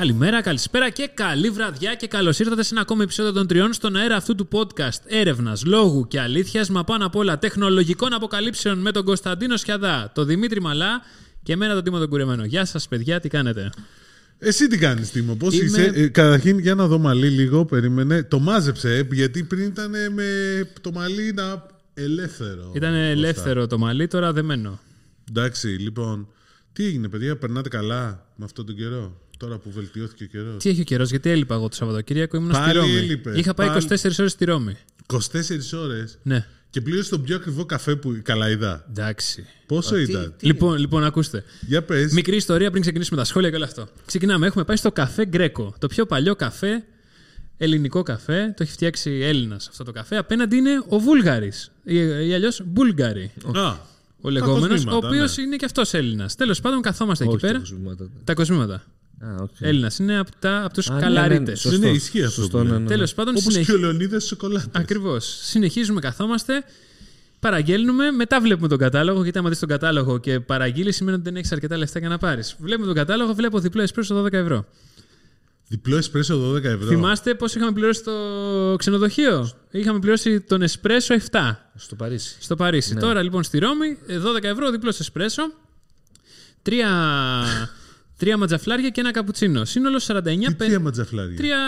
Καλημέρα, καλησπέρα και καλή βραδιά και καλώς ήρθατε σε ένα ακόμα επεισόδιο των τριών στον αέρα αυτού του podcast έρευνας, λόγου και αλήθειας, μα πάνω απ' όλα τεχνολογικών αποκαλύψεων με τον Κωνσταντίνο Σιαδά, τον Δημήτρη Μαλά και εμένα τον Τίμο τον Κουρεμένο. Γεια σας, παιδιά, τι κάνετε; Εσύ τι κάνεις, Τίμο, πώς Είμαι- είσαι; Ε, καταρχήν, για να δω μαλλί λίγο, περίμενε. Το μάζεψε, ε, γιατί πριν ήταν με το μαλλί να ελεύθερο. Ήταν Κώστα. ελεύθερο το μαλλί, τώρα δεμένο. Εντάξει, λοιπόν. Τι έγινε, παιδιά, περνάτε καλά με αυτόν τον καιρό; Τώρα που βελτιώθηκε ο καιρός. Τι έχει ο καιρός, γιατί έλειπα εγώ το Σαββατοκύριακο, ήμουν στη Πάλι Ρώμη. έλειπες, Είχα πάει πάλι. 24 ώρες στη Ρώμη. 24 ώρες. Ναι, Και πλήρωσε τον πιο ακριβό καφέ που καλά είδα. εντάξει. Πόσο ήταν; Λοιπόν, λοιπόν, ακούστε. Για πες. Μικρή ιστορία πριν ξεκινήσουμε τα σχόλια και όλο αυτό. Ξεκινάμε. Έχουμε πάει στο καφέ Γκρέκο. Το πιο παλιό καφέ, ελληνικό καφέ. Το έχει φτιάξει Έλληνας αυτό το καφέ. Απέναντι είναι ο Βούλγαρης. Ή, ή αλλιώς Βούλγαρη. Α, Ο λεγόμενος, ο κοσμήματα, οποίος ναι. είναι και αυτός Έλληνας. Τέλος πάντων, καθόμαστε εκεί Όχι πέρα. τα κοσμήματα. Τα κοσμήματα. Α, οκ. Έλληνας είναι από, τα, από τους Α, ναι, Καλαρρύτες. ναι, σωστό. Ναι, ναι, ισχύει αυτό Σωστό, που ναι, λέει. ναι. Τέλος πάντων, Όπως συνεχ... και ο Λεωνίδας σοκολάτα. Ακριβώς. Συνεχίζουμε, καθόμαστε. Παραγγέλνουμε, μετά βλέπουμε τον κατάλογο. Γιατί άμα δεις τον κατάλογο και παραγγείλεις, σημαίνει ότι δεν έχεις αρκετά λεφτά για να πάρεις. Βλέπουμε τον κατάλογο, βλέπω διπλό εσπρέσο 12 ευρώ. Διπλό εσπρέσο 12 ευρώ. Θυμάστε πώς είχαμε πληρώσει το ξενοδοχείο; Είχαμε πληρώσει τον εσπρέσο 7 Στο Παρίσι. στο Παρίσι. Ναι. Τώρα λοιπόν στη Ρώμη, ε, 12 ευρώ διπλό εσπρέσο. Τρία, τρία ματζαφλάρια και ένα καπουτσίνο. Σύνολο 49 Τι πε- τρία ματζαφλάρια; Τρία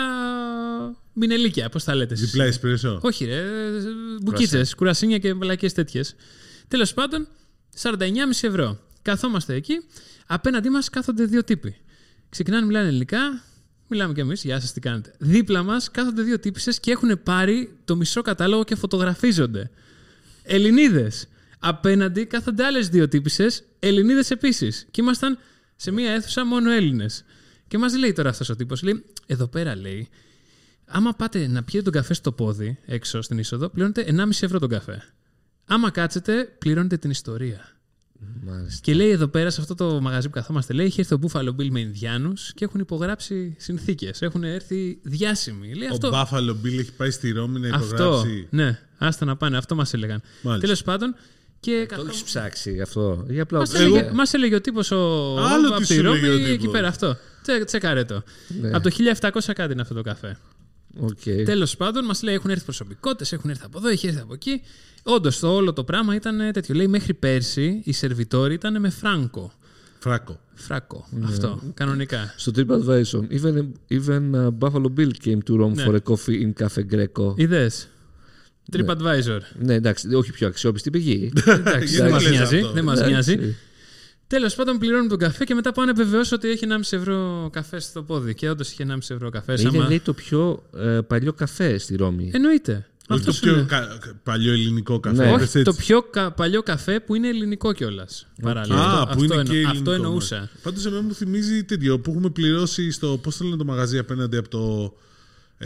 μινελίκια, πώς τα λέτε. εσείς; Διπλά εσπρέσο. Όχι, ρε. Μπουκίτσες, κουρασίνια και βλακίε τέτοιες. Τέλος πάντων, 49,5 ευρώ. Καθόμαστε εκεί. Απέναντί μας κάθονται δύο τύποι. Ξεκινάνε, μιλάνε ελληνικά. Μιλάμε κι εμείς. Γεια σας, τι κάνετε. Δίπλα μας κάθονται δύο τύπησες και έχουν πάρει το μισό κατάλογο και φωτογραφίζονται. Ελληνίδες. Απέναντι κάθονται άλλες δύο τύπησες, Ελληνίδες επίσης. Και ήμασταν σε μία αίθουσα μόνο Έλληνες. Και μας λέει τώρα αυτός ο τύπος, λέει, εδώ πέρα λέει, άμα πάτε να πιείτε τον καφέ στο πόδι, έξω στην είσοδο, πληρώνετε 1,5 ευρώ τον καφέ. Άμα κάτσετε, πληρώνετε την ιστορία. Μάλιστα. Και λέει εδώ πέρα, σε αυτό το μαγαζί που καθόμαστε, λέει, έχει έρθει ο Buffalo Bill με Ινδιάνους και έχουν υπογράψει συνθήκες. Έχουν έρθει διάσημοι. Λέει Ο αυτό. Buffalo Bill έχει πάει στη Ρώμη να Αυτό. υπογράψει. Ναι, άστα να πάνε. Αυτό μας έλεγαν. Μάλιστα. Τέλος πάντων. Και Το έχεις ψάξει αυτό. Ή απλά. Μας Εγώ- έλεγε, μας έλεγε ο τύπος Άλλο από τι τη σου λέγε ο Ρώμη τύπος. εκεί πέρα αυτό. Τσε, τσέκαρέ το. Ναι. Από το 1700 κάτι είναι αυτό το καφέ. Οκ. Τέλος πάντων, μας λέει έχουν έρθει προσωπικότητες, έχουν έρθει από εδώ, έχει έρθει από εκεί. Όντως, το όλο το πράγμα ήταν τέτοιο. Λέει μέχρι πέρσι οι σερβιτόροι ήταν με φράγκο. Φράκο. Φράκο. Ναι. Αυτό. Κανονικά. Στο TripAdvisor, even, even uh, Buffalo Bill came to Rome Ναι. for a coffee in Cafe Greco. Είδε. TripAdvisor. Ναι, εντάξει, όχι πιο αξιόπιστη πηγή. Εντάξει, δεν Γιατί μας λες νοιάζει. αυτό. Δεν μας Εντάξει. νοιάζει. Τέλος πάντων, πληρώνουμε τον καφέ και μετά πάω να επιβεβαιώσω ότι έχει 1,5 ευρώ καφέ στο πόδι. Και όντως είχε 1,5 ευρώ καφέ. Είναι άμα- λέει το πιο ε, παλιό καφέ στη Ρώμη. Εννοείται. Όχι Αυτό το σου λέω. πιο κα- παλιό ελληνικό καφέ. Ναι. Πες Όχι, έτσι. το πιο κα- παλιό καφέ που είναι ελληνικό κιόλας. Παράλληλα. Α, αυτό, που είναι αυτό, και εννο- ελληνικό. αυτό εννοούσα. Πάντως, εμένα μου θυμίζει τέτοιο που έχουμε πληρώσει στο. Πώς το λένε το μαγαζί απέναντι από το.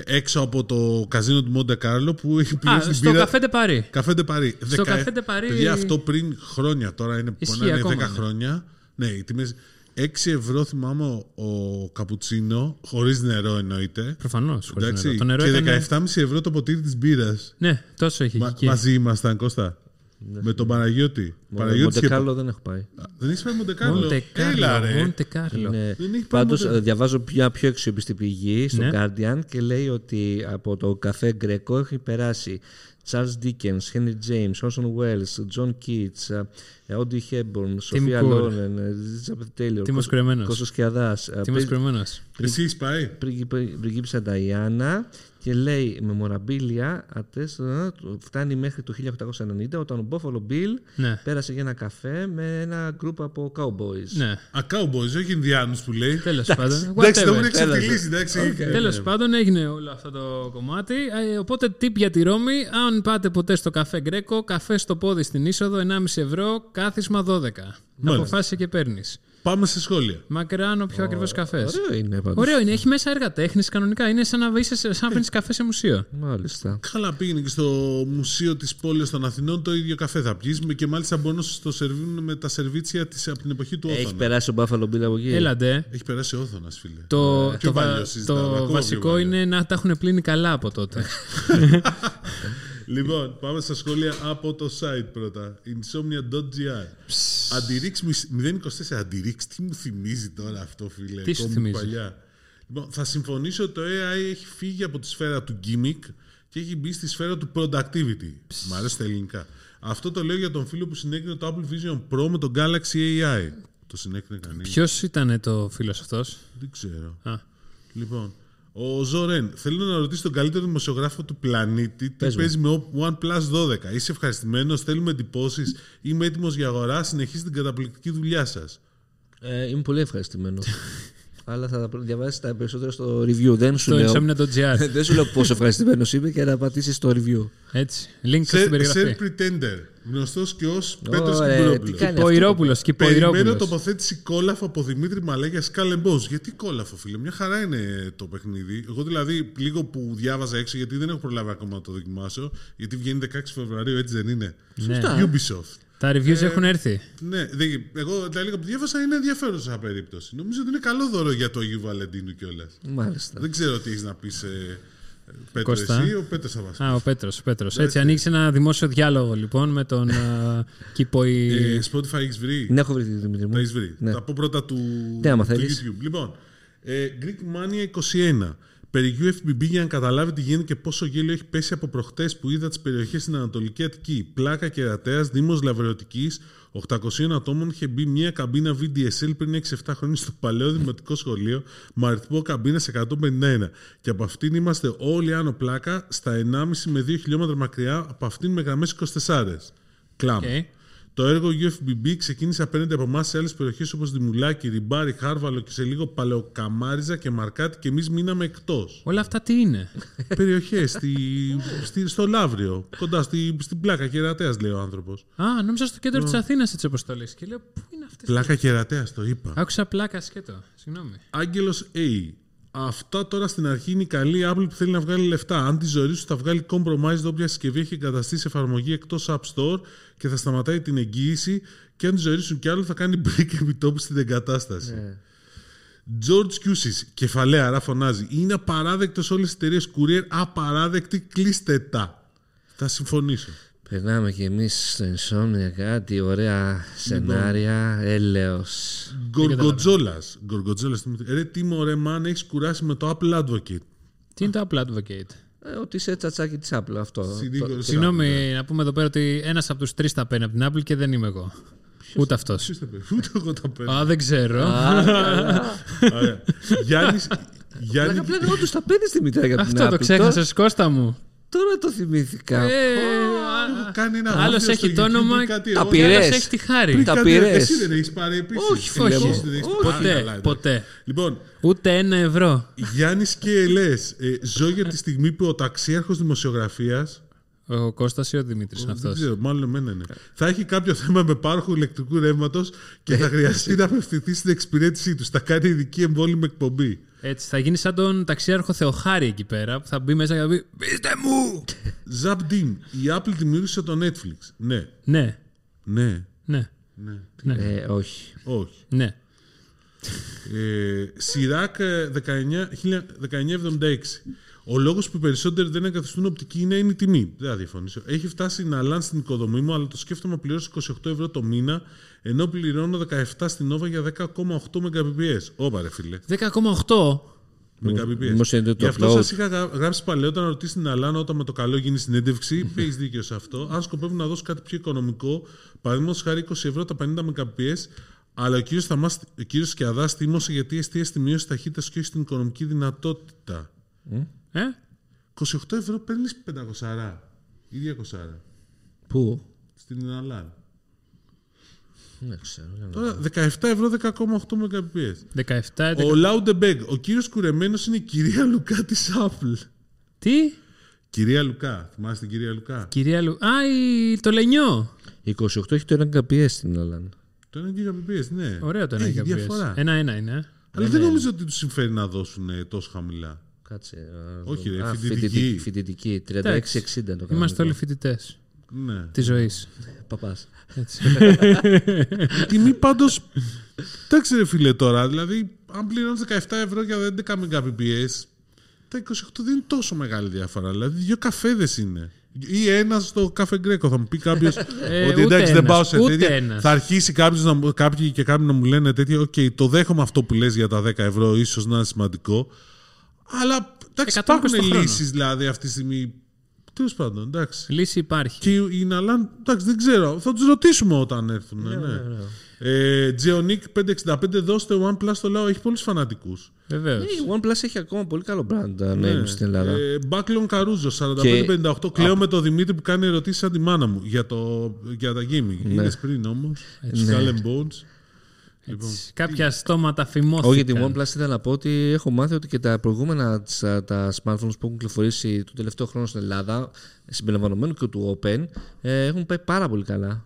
Ε, έξω από το καζίνο του Μοντε Κάρλο που έχει Α, πληρώσει την στο πύρα. καφέ Παρί. Καφέ ντε Παρί. Στο καφέ ντε Παρί- Παιδιά, αυτό πριν χρόνια τώρα είναι. Ισχύει Μπορεί να είναι ακόμα, 10 ναι. χρόνια. Ναι, οι τιμές 6 ευρώ θυμάμαι ο, ο καπουτσίνο, χωρίς νερό εννοείται. Προφανώς. Εντάξει, Το νερό και ήταν... 17,5 ευρώ το ποτήρι της μπύρας. Ναι, τόσο έχει Μα, εκεί. μαζί ήμασταν, Κώστα. Με τον Παναγιώτη. Παναγιώτης και- Μοντεκάλο δεν έχω πάει. Α, Δεν έχει πάει Μοντεκάρλο; Μοντε Έλα, Κάρλο. ρε. Μοντε Κάρλο. Είναι... Δεν έχει πάει Πάντως Μοντε- ε, διαβάζω μια πιο αξιόπιστη πηγή στο Ναι. Guardian και λέει ότι από το καφέ Γκρέκο έχει περάσει Charles Dickens, Henry James, Orson Welles, John Keats, ε, Audrey Hepburn, Sophia Cool. Loren, ε, Elizabeth Taylor, Τίμος Κώσ- Κρεμμένος. Κώστας Κιαδάς, ε, Τι μα πρι- κρυμμένο. Εσύ έχεις πάει; πρίγκιπα- πριγκίπισσα Νταϊάννα και λέει μεμοραμπίλια ατές, ε, φτάνει μέχρι το 1890 όταν ο Buffalo Bill Ναι. πέρασε για ένα καφέ με ένα γκρουπ από cowboys. ναι. Α, cowboys, όχι Ινδιάνους που λέει. Τέλος πάντων. Εντάξει, το έχουν whatever. εξεφτυλίσει, εντάξει. Τέλος πάντων έγινε όλο αυτό το κομμάτι. Ε, Οπότε tip για τη Ρώμη. Αν πάτε ποτέ στο καφέ Γκρέκο, καφέ στο πόδι στην είσοδο 1,5 ευρώ, κάθισμα 12. Αποφάσισε και παίρνεις. Πάμε σε σχόλια. Μακράν ο πιο ακριβώς καφές. Ωραίο είναι πάντως. Ωραίο είναι, έχει μέσα έργα τέχνης κανονικά. Είναι σαν να, είσαι, σαν να παίρνεις καφέ σε μουσείο. Μάλιστα. Καλά πήγαινε και στο μουσείο της πόλης των Αθηνών το ίδιο καφέ θα πιεις και μάλιστα μπορούν να σου το σερβίρουν με τα σερβίτσια της, από την εποχή του Έχει Όθωνα. περάσει ο Buffalo Bill από εκεί; Έλαντε. Έχει περάσει ο Όθωνας φίλε. Το, πιο το, βα- παλιό συζητάμε, ακόμα το πιο βασικό παλιό. είναι να τα έχουν πλύνει καλά από τότε. Λοιπόν, πάμε στα σχόλια από το site πρώτα. Insomnia.gr Αντιρίξ 024. Αντιρίξ, τι μου θυμίζει τώρα αυτό, φίλε. Τι σου Κόμικ θυμίζει; Παλιά. Λοιπόν, θα συμφωνήσω ότι το AI έχει φύγει από τη σφαίρα του gimmick και έχει μπει στη σφαίρα του productivity. Μ' αρέσει τα ελληνικά. Αυτό το λέω για τον φίλο που συνέκρινε το Apple Vision Pro με το Galaxy AI. Το συνέκρινε κανεί. Ποιο ήταν το φίλο αυτό. Δεν ξέρω. Α. Λοιπόν, ο Ζορέν, θέλω να ρωτήσει τον καλύτερο δημοσιογράφο του πλανήτη τι Πες μου. παίζει με OnePlus 12. Είσαι ευχαριστημένος, θέλουμε εντυπώσεις, είμαι έτοιμος για αγορά, συνεχίζει την καταπληκτική δουλειά σας. Ε, είμαι πολύ ευχαριστημένος. Αλλά θα τα διαβάσεις τα περισσότερα στο review. Δεν σου Στο λέω, insomnia.gr. δεν σου λέω πόσο ευχαριστημένος είμαι και να πατήσεις στο review. Έτσι. Link στην Self περιγραφή. Pretender, γνωστός και ως Πέτρος Ωραία, τι Κυπουρόπουλο. κάνει Ποηρόπουλο. Και Περιμένω Ποηρόπουλο. τοποθέτηση κόλαφο από Δημήτρη Μαλέγια Σκάλεμπό. Γιατί κόλαφο, φίλε, μια χαρά είναι το παιχνίδι. Εγώ δηλαδή λίγο που διάβαζα έξω, γιατί δεν έχω προλάβει ακόμα να το δοκιμάσω, γιατί βγαίνει 16 Φεβρουαρίου, έτσι δεν είναι. Ναι. Ubisoft. Τα reviews έχουν έρθει. Ναι, δε- εγώ τα λίγα που διάβασα είναι ενδιαφέρουσα περίπτωση. Νομίζω ότι είναι καλό δώρο για το Αγίου Βαλεντίνου κιόλας. Μάλιστα. Δεν ξέρω τι έχεις να πεις, ε, Πέτρο, Κώστα. εσύ, ο Πέτρος θα μας Α, ο Πέτρος. Πέτρος. Έτσι, ανοίξει ένα δημόσιο διάλογο λοιπόν με τον uh, Κιποϊ. Ε, Spotify έχεις βρει; Ναι, έχω βρει τη Δημήτρη μου. Τα έχεις βρει. Ναι. Θα πω πρώτα του, Ναι, άμα του θέλεις. YouTube. Λοιπόν, ε, Greek Mania 21. Περί UFBB για να καταλάβει τι γίνεται και πόσο γέλιο έχει πέσει από προχτές που είδα τις περιοχές στην Ανατολική Αττική. Πλάκα Κερατέας, Δήμος Λαβρεωτικής, 800 ατόμων είχε μπει μια καμπίνα VDSL πριν 6-7 χρόνια στο παλαιό δημοτικό σχολείο με αριθμό καμπίνας 151. Και από αυτήν είμαστε όλοι άνω πλάκα στα 1,5 με 2 χιλιόμετρα μακριά από αυτήν με γραμμές 24. Κλάμα. Οκ. Το έργο UFBB ξεκίνησε απέναντι από εμάς σε άλλες περιοχές όπως Δημουλάκη, Ριμπάρι, Χάρβαλο και σε λίγο Παλαιοκαμάριζα και Μαρκάτι και εμείς μείναμε εκτός. Όλα αυτά τι είναι; περιοχές στη, στη, στο Λαύριο, κοντά στη, στην πλάκα Κερατέα, λέει ο άνθρωπος. Α, νόμιζα στο κέντρο της Αθήνας έτσι όπω το λες. Και λέω, πού είναι αυτές. Πλάκα Κερατέα, το είπα. Άκουσα πλάκα σκέτο. Συγγνώμη. Άγγελος A. Αυτά τώρα στην αρχή είναι η καλή Apple που θέλει να βγάλει λεφτά. Αν τη ζωή σου θα βγάλει compromise όποια συσκευή έχει εγκαταστήσει εφαρμογή εκτός App Store και θα σταματάει την εγγύηση, και αν τη ζωή σου κι άλλο θα κάνει break επιτόπου στην εγκατάσταση. Ναι. George Cusis, κεφαλαία, άρα φωνάζει. Είναι απαράδεκτος όλες τις εταιρείες courier. Απαράδεκτη, κλείστε τα. Θα συμφωνήσω. Περνάμε κι εμείς στο Insomnia κάτι ωραία σενάρια. Έλεος. Γκοργοτζόλα. Γκοργοτζόλα. Ρε, τι μωρέ, man, έχεις κουράσει με το Apple Advocate. Τι είναι το Apple Advocate; Ε, ότι είσαι τσατσάκι της Apple αυτό. Συνήθως. Το- Συγγνώμη, να πούμε εδώ πέρα ότι ένας από τους τρεις τα παίρνει από την Apple και δεν είμαι εγώ. Ούτε αυτός. Ποιος τα παίρνει; Ούτε εγώ τα παίρνω. Α, δεν ξέρω. Ωραία. Γιάννης, Γιάννη, Πλάκα πλάκα όντως τα παίρνεις Δημητρά για την Αυτό το Apple. ξέχασες, Κώστα μου. Τώρα, τώρα το θυμήθηκα. Ε, έχω κάνει ένα Άλλος βίντεο έχει στο το YouTube όνομα ή κάτι, Τα εγώ- πήρες. Άλλος έχει τη χάρη. Τα κάτι- πήρες. Εσύ δεν έχεις πάρει επίσης. Όχι, φίλε μου. Ποτέ, ποτέ. Λοιπόν, Ούτε ένα ευρώ. Γιάννης και Ελές, ζω για τη στιγμή που ο ταξίαρχος δημοσιογραφία. Ο Κώστας ή ο Δημήτρης είναι Δεν αυτός. ξέρω, μάλλον εμένα είναι. Θα έχει κάποιο θέμα με πάροχο ηλεκτρικού ρεύματος και θα χρειαστεί να απευθυνθεί στην εξυπηρέτησή του. Θα κάνει ειδική εμβόλυμη εκπομπή. Έτσι, θα γίνει σαν τον ταξιάρχο Θεοχάρη εκεί πέρα που θα μπει μέσα και θα πει Πείστε μου! Ζαμπντίν, η Apple δημιούργησε το Netflix. Ναι, Ναι, ναι, ναι, ναι. Ε, όχι. Όχι. ναι. Ε, Σιράκ ε, 19, 1976. Ο λόγος που οι περισσότεροι δεν εγκαθιστούν οπτική είναι, είναι η τιμή. Δεν θα διαφωνήσω. Έχει φτάσει να λάνει στην οικοδομή μου, αλλά το σκέφτομαι να πληρώσω 28 ευρώ το μήνα, ενώ πληρώνω 17 στην Nova για 10,8 Mbps. Όπα ρε φίλε. 10,8. Mbps. Δημοσιεύεται το Γι' αυτό upload. σας είχα γρα- γράψει παλαιότερα να ρωτήσεις την Αλάνα όταν με το καλό γίνει συνέντευξη. Έχει δίκιο σε αυτό. Αν σκοπεύω να δώσω κάτι πιο οικονομικό, παραδείγματος χάρη 20 ευρώ τα 50 Mbps, αλλά ο κύριος Θαμάς, ο κύριος Σκιαδάς τίμωσε γιατί εστίασε στη μείωση ταχύτητας και όχι στην οικονομική δυνατότητα. Ε; 28 ευρώ παίρνεις 500 ή 200 Πού; στην Αλάνα. Δεν ξέρω. για να- Τώρα 17 ευρώ 10,8 Mbps. 17, Ο Λάουντεμπέγκ, ο κύριος κουρεμένος είναι η κυρία Λουκά της Apple. Τι; Κυρία Λουκά, θυμάστε την κυρία Λουκά; Κυρία Λου... Α, η... το λενιό. 28 έχει το 1 Mbps στην Ελλάδα. Το 1 Gbps, ναι. Ωραίο το ένα Έχει Mbps. διαφορά. Ένα-ένα είναι. ε. Αλλά δεν νομίζω ότι τους συμφέρει να δώσουν ε, τόσο χαμηλά. Κάτσε. α, Όχι, ρε, α, φοιτητική. Φοιτητική. 36-60 Εντάξει. είναι το Είμαστε όλοι κανονικό. φοιτητές Ναι. της ζωής. Παπάς. Η τιμή πάντως. Εντάξει, ρε φίλε τώρα. Δηλαδή, αν πληρώνεις 17 ευρώ για 11 Mbps, τα 28 δεν είναι τόσο μεγάλη διαφορά. Δηλαδή, δύο καφέδες είναι. Ή ένας στο Caffè Greco. Θα μου πει κάποιος Ε, ότι ούτε εντάξει δεν ένας, πάω σε ούτε τέτοια. ένας. Θα αρχίσει κάποιος να, μου- κάποιοι και κάποιοι να μου λένε τέτοια. Οκ, το δέχομαι αυτό που λες για τα 10 ευρώ, ίσως να είναι σημαντικό. Αλλά εντάξει, 120 υπάρχουν το χρόνο. λύσεις δηλαδή αυτή τη στιγμή. Τέλος πάντων, εντάξει. Λύση υπάρχει. Και η Ναλάν, εντάξει, δεν ξέρω. Θα τους ρωτήσουμε όταν έρθουν. Ναι, ναι. Ε, Geonic 565, δώστε OnePlus το λέω, έχει πολλούς φανατικούς. Βεβαίως. Η OnePlus έχει ακόμα πολύ καλό brand name στην Ελλάδα. Ε, Backlon Καρούζο, 4558. Και- Κλαίω με το Δημήτρη που κάνει ερωτήσεις σαν τη μάνα μου για, το, για τα gaming. Ναι. Είναι πριν όμως. Skull and Bones. Λοιπόν, Κάποια στόματα φημώθηκαν. Όχι, για την OnePlus ήθελα να πω ότι έχω μάθει ότι και τα προηγούμενα της, α, τα smartphones που έχουν κυκλοφορήσει το τελευταίο χρόνο στην Ελλάδα, συμπεριλαμβανομένου και του Open, ε, έχουν πάει πάρα πολύ καλά.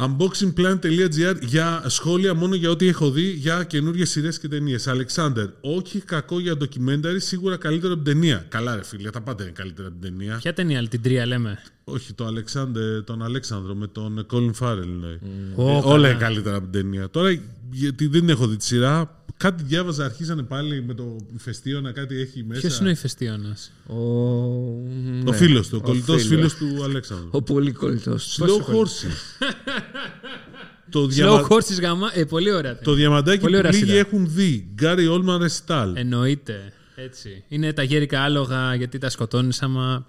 Unboxingplan.gr για σχόλια μόνο για ό,τι έχω δει για καινούριε σειρές και ταινίες. Αλεξάνδρ, όχι κακό για documentary, σίγουρα καλύτερο από την ταινία. Καλά, ρε φίλε, τα πάντα είναι καλύτερα από την ταινία. Ποια ταινία, άλλη, την τρία λέμε; Όχι, το Αλεξάνδρ, τον Αλέξανδρο με τον Colin Farrell. λέει. Ω, Ε, καλά. όλα είναι καλύτερα από την ταινία. Τώρα, γιατί δεν έχω δει τη σειρά, κάτι διάβαζα, αρχίσανε πάλι με το ηφαιστείωνα, κάτι έχει μέσα. Ποιος είναι ο ηφαιστίωνα. Ο, Ο ναι, φίλος του, ο κολλητός φίλος. φίλος του Αλέξανδρου. Ο πολύ κολλητός. Slow horses. το, Slow διαμα... horses γαμά. Ε, πολύ ωραία. το ταινία. διαμαντάκι Πολύ που ωραία λίγοι σειρά. έχουν δει. Γκάρι Όλμαν Ρεσιτάλ. Εννοείται. Έτσι. Είναι τα γέρικα άλογα γιατί τα σκοτώνεις άμα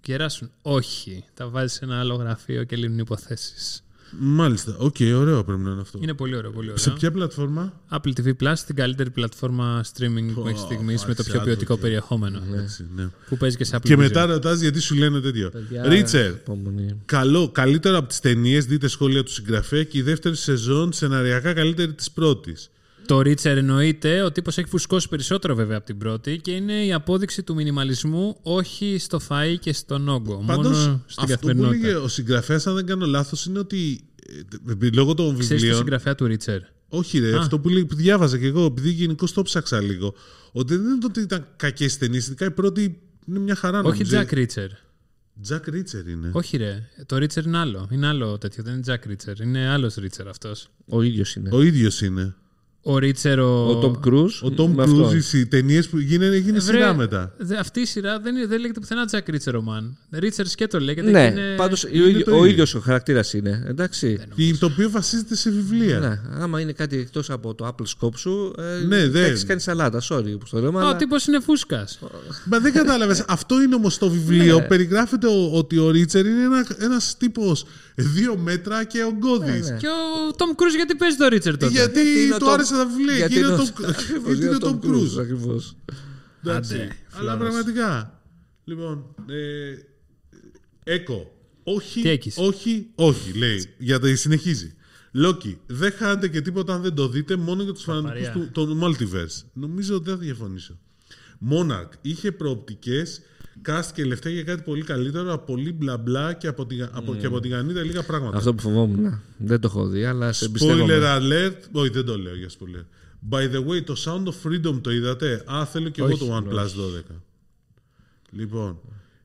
κεράσουν. Όχι. Τα βάζεις σε ένα άλλο γραφείο και λύνουν υποθέσεις. Μάλιστα. Οκ, ωραίο πρέπει να είναι αυτό. Είναι πολύ ωραίο. Πολύ Σε ωραίο. ποια πλατφόρμα; Apple TV Plus, την καλύτερη πλατφόρμα streaming που έχει στιγμής με το πιο ποιοτικό advocate. περιεχόμενο. Έτσι, ναι. Που παίζει και σε Apple Και Vision. μετά ρωτάς γιατί σου λένε τέτοιο. Παιδιά, Reacher, υπομονή. καλό, καλύτερο από τις ταινίες, δείτε σχόλια του συγγραφέα και η δεύτερη σεζόν σεναριακά καλύτερη της πρώτης. Το Reacher εννοείται, ο τύπος έχει φουσκώσει περισσότερο βέβαια από την πρώτη και είναι η απόδειξη του μινιμαλισμού όχι στο φαΐ και στον όγκο, Πάντως, μόνο στην αυτό που καθημερινότητα. έλεγε ο συγγραφέας, αν δεν κάνω λάθος, είναι ότι ε, ε, λόγω των Ξέρεις το βιβλίων. συγγραφέα του Reacher. Όχι, ρε, αυτό που, λέει, που διάβαζα και εγώ, επειδή γενικώ το ψάξα λίγο. Ότι δεν είναι το ότι ήταν κακέ ταινίε. Ειδικά η πρώτη είναι μια χαρά όχι νομίζω. Jack Reacher. Jack Reacher είναι. Όχι ρε, το Reacher είναι άλλο. Είναι άλλο τέτοιο, δεν είναι Jack Reacher. Είναι άλλος Reacher αυτός. Ο ίδιος είναι. Ο ίδιος είναι. Ο Reacher ο... Ο Tom Cruise. Ο Tom με αυτόν. Cruise, οι ταινίες που γίνανε, έγινε Ε, βρε, σειρά μετά. δε- Αυτή η σειρά δεν, είναι- δεν λέγεται πουθενά Jack Reacher ο man. Reacher σκέτο λέγεται. Ναι, και είναι... πάντως ο, είναι ίδιο- το ο ίδιο. ίδιος ο χαρακτήρας είναι. Εντάξει. Και το οποίο βασίζεται σε βιβλία. Ναι, άμα είναι κάτι εκτός από το Apple Scope σου, ε, Ναι, θα δεν- έχεις κάνεις σαλάτα, sorry που το λέμε, Α, ο αλλά τύπος είναι φούσκας. Μα δεν κατάλαβες. Αυτό είναι όμως το βιβλίο. Ναι. Περιγράφεται ο- ότι ο Ρίτσερ είναι ένα ένας τύπος δύο μέτρα και ογκώδη. Ναι, ναι. Και ο Tom Cruise γιατί παίζει το Reacher τότε; Γιατί είναι ο του Tom- άρεσε τα βιβλία. γιατί Γιατί είναι είναι ο ο- Tom- Ακριβώς, γιατί είναι ο Tom Cruise. ακριβώς. Εντάξει. Άντε, Αλλά φλόρος. πραγματικά. Λοιπόν. Ε, Έκο. Όχι, Τι έκεις; όχι, όχι, λέει. Για το συνεχίζει. Λόκι, δεν χάνετε και τίποτα αν δεν το δείτε, μόνο για τους φανατικούς Παπαριά. του των Multiverse. Νομίζω ότι δεν θα διαφωνήσω. Monarch είχε προοπτικές, cast και λεφτά για κάτι πολύ καλύτερο από πολύ μπλα μπλα και από, τη, από, και από την Γανίδα λίγα πράγματα. Αυτό που φοβόμουν. Δεν το έχω δει, αλλά σε Spoiler εμπιστεύομαι. alert. Όχι, δεν το λέω για spoiler. By the way, το Sound of Freedom το είδατε; Α, θέλω και εγώ Όχι, το OnePlus 12. Λοιπόν.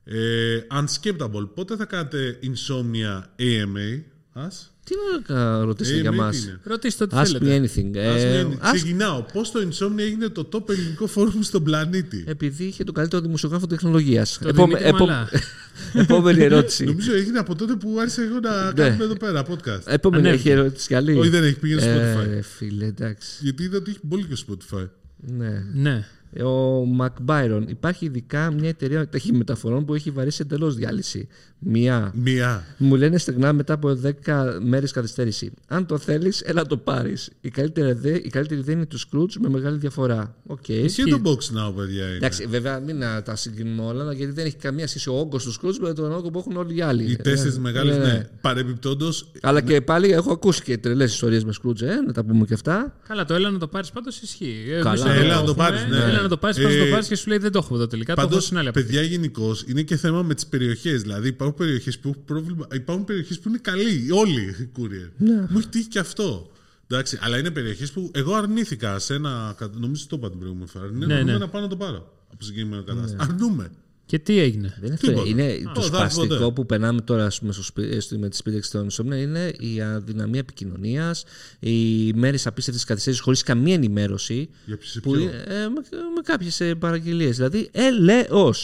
Ε, unskippable. Πότε θα κάνετε Insomnia AMA. Ας. Τι να ρωτήσετε για AMA μας; τι είναι. Ρωτήστε ό,τι Ask θέλετε. me anything. Ας Ε, μένει. ask- Ξεκινάω. Πώς το Insomnia έγινε το top ελληνικό φόρουμ στον πλανήτη; Επειδή είχε τον καλύτερο δημοσιογράφο τεχνολογίας. Το Επόμε- Δημήτρη επό- Μαλά. Επόμενη ερώτηση. Νομίζω έγινε από τότε που άρχισα εγώ να Ναι. κάνουμε εδώ πέρα podcast. Επόμενη Ανέβηκε. έχει ερώτηση καλή. Όχι, δεν έχει πήγαινε στο Ε, Spotify. ρε φίλε, εντάξει. Γιατί είδα ότι έχει πολύ και στο Spotify. Ναι. Ναι. Ο Μακ Μπάιρον. Υπάρχει ειδικά μια εταιρεία ταχυμεταφορών που έχει βαρέσει εντελώς διάλυση. Μία. Μία. Μου λένε στεγνά μετά από 10 μέρες καθυστέρηση. Αν το θέλεις, έλα να το πάρεις. Η καλύτερη, δε, η καλύτερη ιδέα είναι τους Scrooge με μεγάλη διαφορά. Οκ. Εσύ το Box Now, παιδιά. Είναι. Εντάξει, βέβαια μην να τα συγκρίνουμε όλα, γιατί δεν έχει καμία σχέση ο όγκος του Scrooge με τον όγκο που έχουν όλοι οι άλλοι. Οι τέσσερις Ε, μεγάλες, ναι, ναι. ναι. Παρεμπιπτόντως, Αλλά και πάλι έχω ακούσει και τρελές ιστορίες με Scrooge, ε, να τα πούμε και αυτά. Καλά, το έλα να το πάρεις πάντως ισχύει. Ε, Καλά. εμείς εδώ Έλα να το έχουμε, πάρεις, ναι. Έλα να το πάρεις, Ε, να το πάρεις και σου λέει δεν το έχω εδώ τελικά. το Πάντως, έχω στην άλλη παιδιά, γενικώς είναι και θέμα με τις περιοχές. Δηλαδή, υπάρχουν περιοχές που έχουν πρόβλημα. Υπάρχουν περιοχές που είναι καλοί, όλοι οι courier. Ναι. Μου έχει τύχει και αυτό. Εντάξει, αλλά είναι περιοχές που εγώ αρνήθηκα σε ένα. Νομίζω το είπα την προηγούμενη φορά. Ναι, Ναι, αρνούμε ναι. να πάω να το πάρω από συγκεκριμένο κατάστημα. Αρνούμε. Και τι έγινε; Δεν είναι αυτό. Τίποτα. Είναι Α, το θα σπαστικό έρθω ποτέ. που περνάμε τώρα ας πούμε, στο σπί- στο- με τη σπίταξη των Insomnia είναι η αδυναμία επικοινωνίας, οι μέρε απίστευτης καθυστέρησης χωρίς καμία ενημέρωση. Για σε Που, ποιο; είναι, ε, με, με κάποιες παραγγελίες. Δηλαδή, ελεό.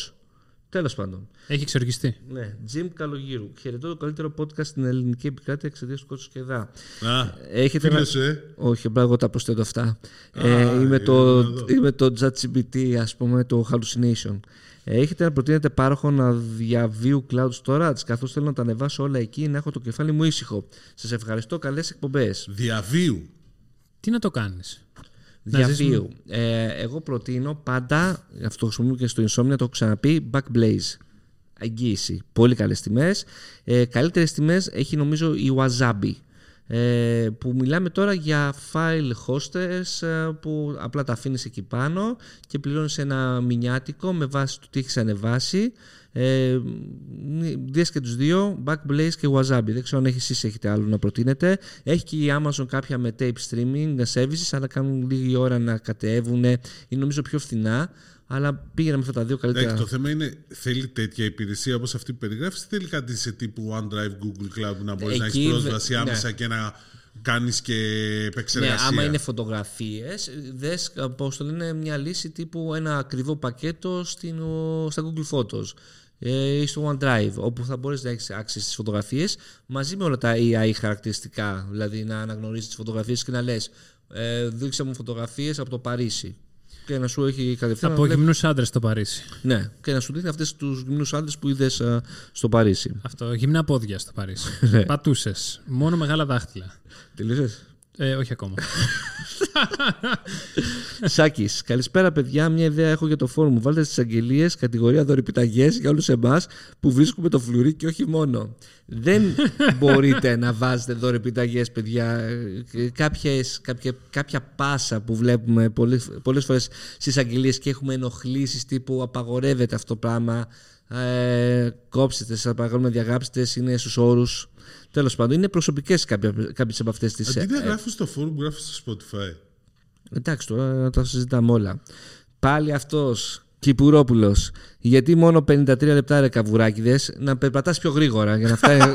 Τέλος πάντων. Έχει εξοργιστεί. Ναι, Jim Καλογύρου. Χαιρετώ το καλύτερο podcast στην ελληνική επικράτεια εξαιτίας του κότσου και εδά. Α, Έχετε φίλος σου, ε. Όχι, απλά εγώ τα προσθέτω αυτά. Α, ε, είμαι, ε, το, να δω. είμαι το ChatGPT, ας πούμε, το Hallucination. Ε, έχετε να προτείνετε πάροχο να διαβίου cloud storage, καθώς θέλω να τα ανεβάσω όλα εκεί να έχω το κεφάλι μου ήσυχο. Σας ευχαριστώ, καλές εκπομπές. Διαβίου. Τι να το κάνεις; Να Διαβίου. Ε, εγώ προτείνω πάντα, αυτό το χρησιμοποιούμε και στο Insomnia, το έχω ξαναπεί, Backblaze. Εγγύηση. Πολύ καλές τιμές. Ε, καλύτερες τιμές έχει νομίζω η Wasabi. Ε, που μιλάμε τώρα για file hosters ε, που απλά τα αφήνεις εκεί πάνω και πληρώνεις ένα μηνιάτικο με βάση το τι έχεις ανεβάσει ε, δες και τους δύο Backblaze και Wasabi δεν ξέρω αν έχεις εσείς έχετε άλλο να προτείνετε έχει και η Amazon κάποια με tape streaming services αλλά κάνουν λίγη ώρα να κατέβουν είναι νομίζω πιο φθηνά αλλά πήγαινα με αυτά τα δύο καλύτερα Εντάξει, το θέμα είναι, θέλει τέτοια υπηρεσία όπως αυτή που περιγράφεις ή θέλει κάτι σε τύπου OneDrive, Google Cloud που να μπορείς να Εκεί, έχεις πρόσβαση ναι. άμεσα και να κάνεις και Ναι, επεξεργασία. άμα είναι φωτογραφίες, δες πώς το λένε μια λύση τύπου ένα ακριβό πακέτο στην, ο- στα Google Photos ε, ή στο OneDrive, όπου θα μπορείς να έχεις access στις φωτογραφίες μαζί με όλα τα AI χαρακτηριστικά, δηλαδή να αναγνωρίσεις τις φωτογραφίες και να λες ε, δείξε μου φωτογραφίες από το Παρίσι και να σου έχει κατευθείαν Από να βλέπει- γυμνούς άντρες στο Παρίσι. ναι, και να σου δείχνει αυτές τους γυμνούς άντρες που είδες ε, στο Παρίσι. Αυτό. Γυμνά πόδια στο Παρίσι. Ναι. Πατούσες. Μόνο μεγάλα δάχτυλα. Τελείωσες; Ε, όχι ακόμα. Σάκης, καλησπέρα παιδιά. Μια ιδέα έχω για το φόρουμ μου. Βάλτε στις αγγελίες κατηγορία δωρεπιταγέ για όλους εμάς που βρίσκουμε το φλουρί και όχι μόνο. Δεν μπορείτε να βάζετε δωρεπιταγέ, παιδιά. Ε, Κάποιες, κάποια, κάποια πάσα που βλέπουμε πολλές φορές στις αγγελίες και έχουμε ενοχλήσεις τύπου απαγορεύεται αυτό το πράγμα. Ε, κόψτε, σας παρακαλούμε, διαγράψτε, είναι στους όρους. Τέλος πάντων, είναι προσωπικές κάποιες από αυτές τις. Αντί να γράφεις στο forum, γράφεις στο Spotify. Εντάξει, τώρα τα συζητάμε όλα. Πάλι αυτός, Κυπουρόπουλος. Γιατί μόνο 53 λεπτά ρε καβουράκιδες, να περπατάς πιο γρήγορα για να φτάσει.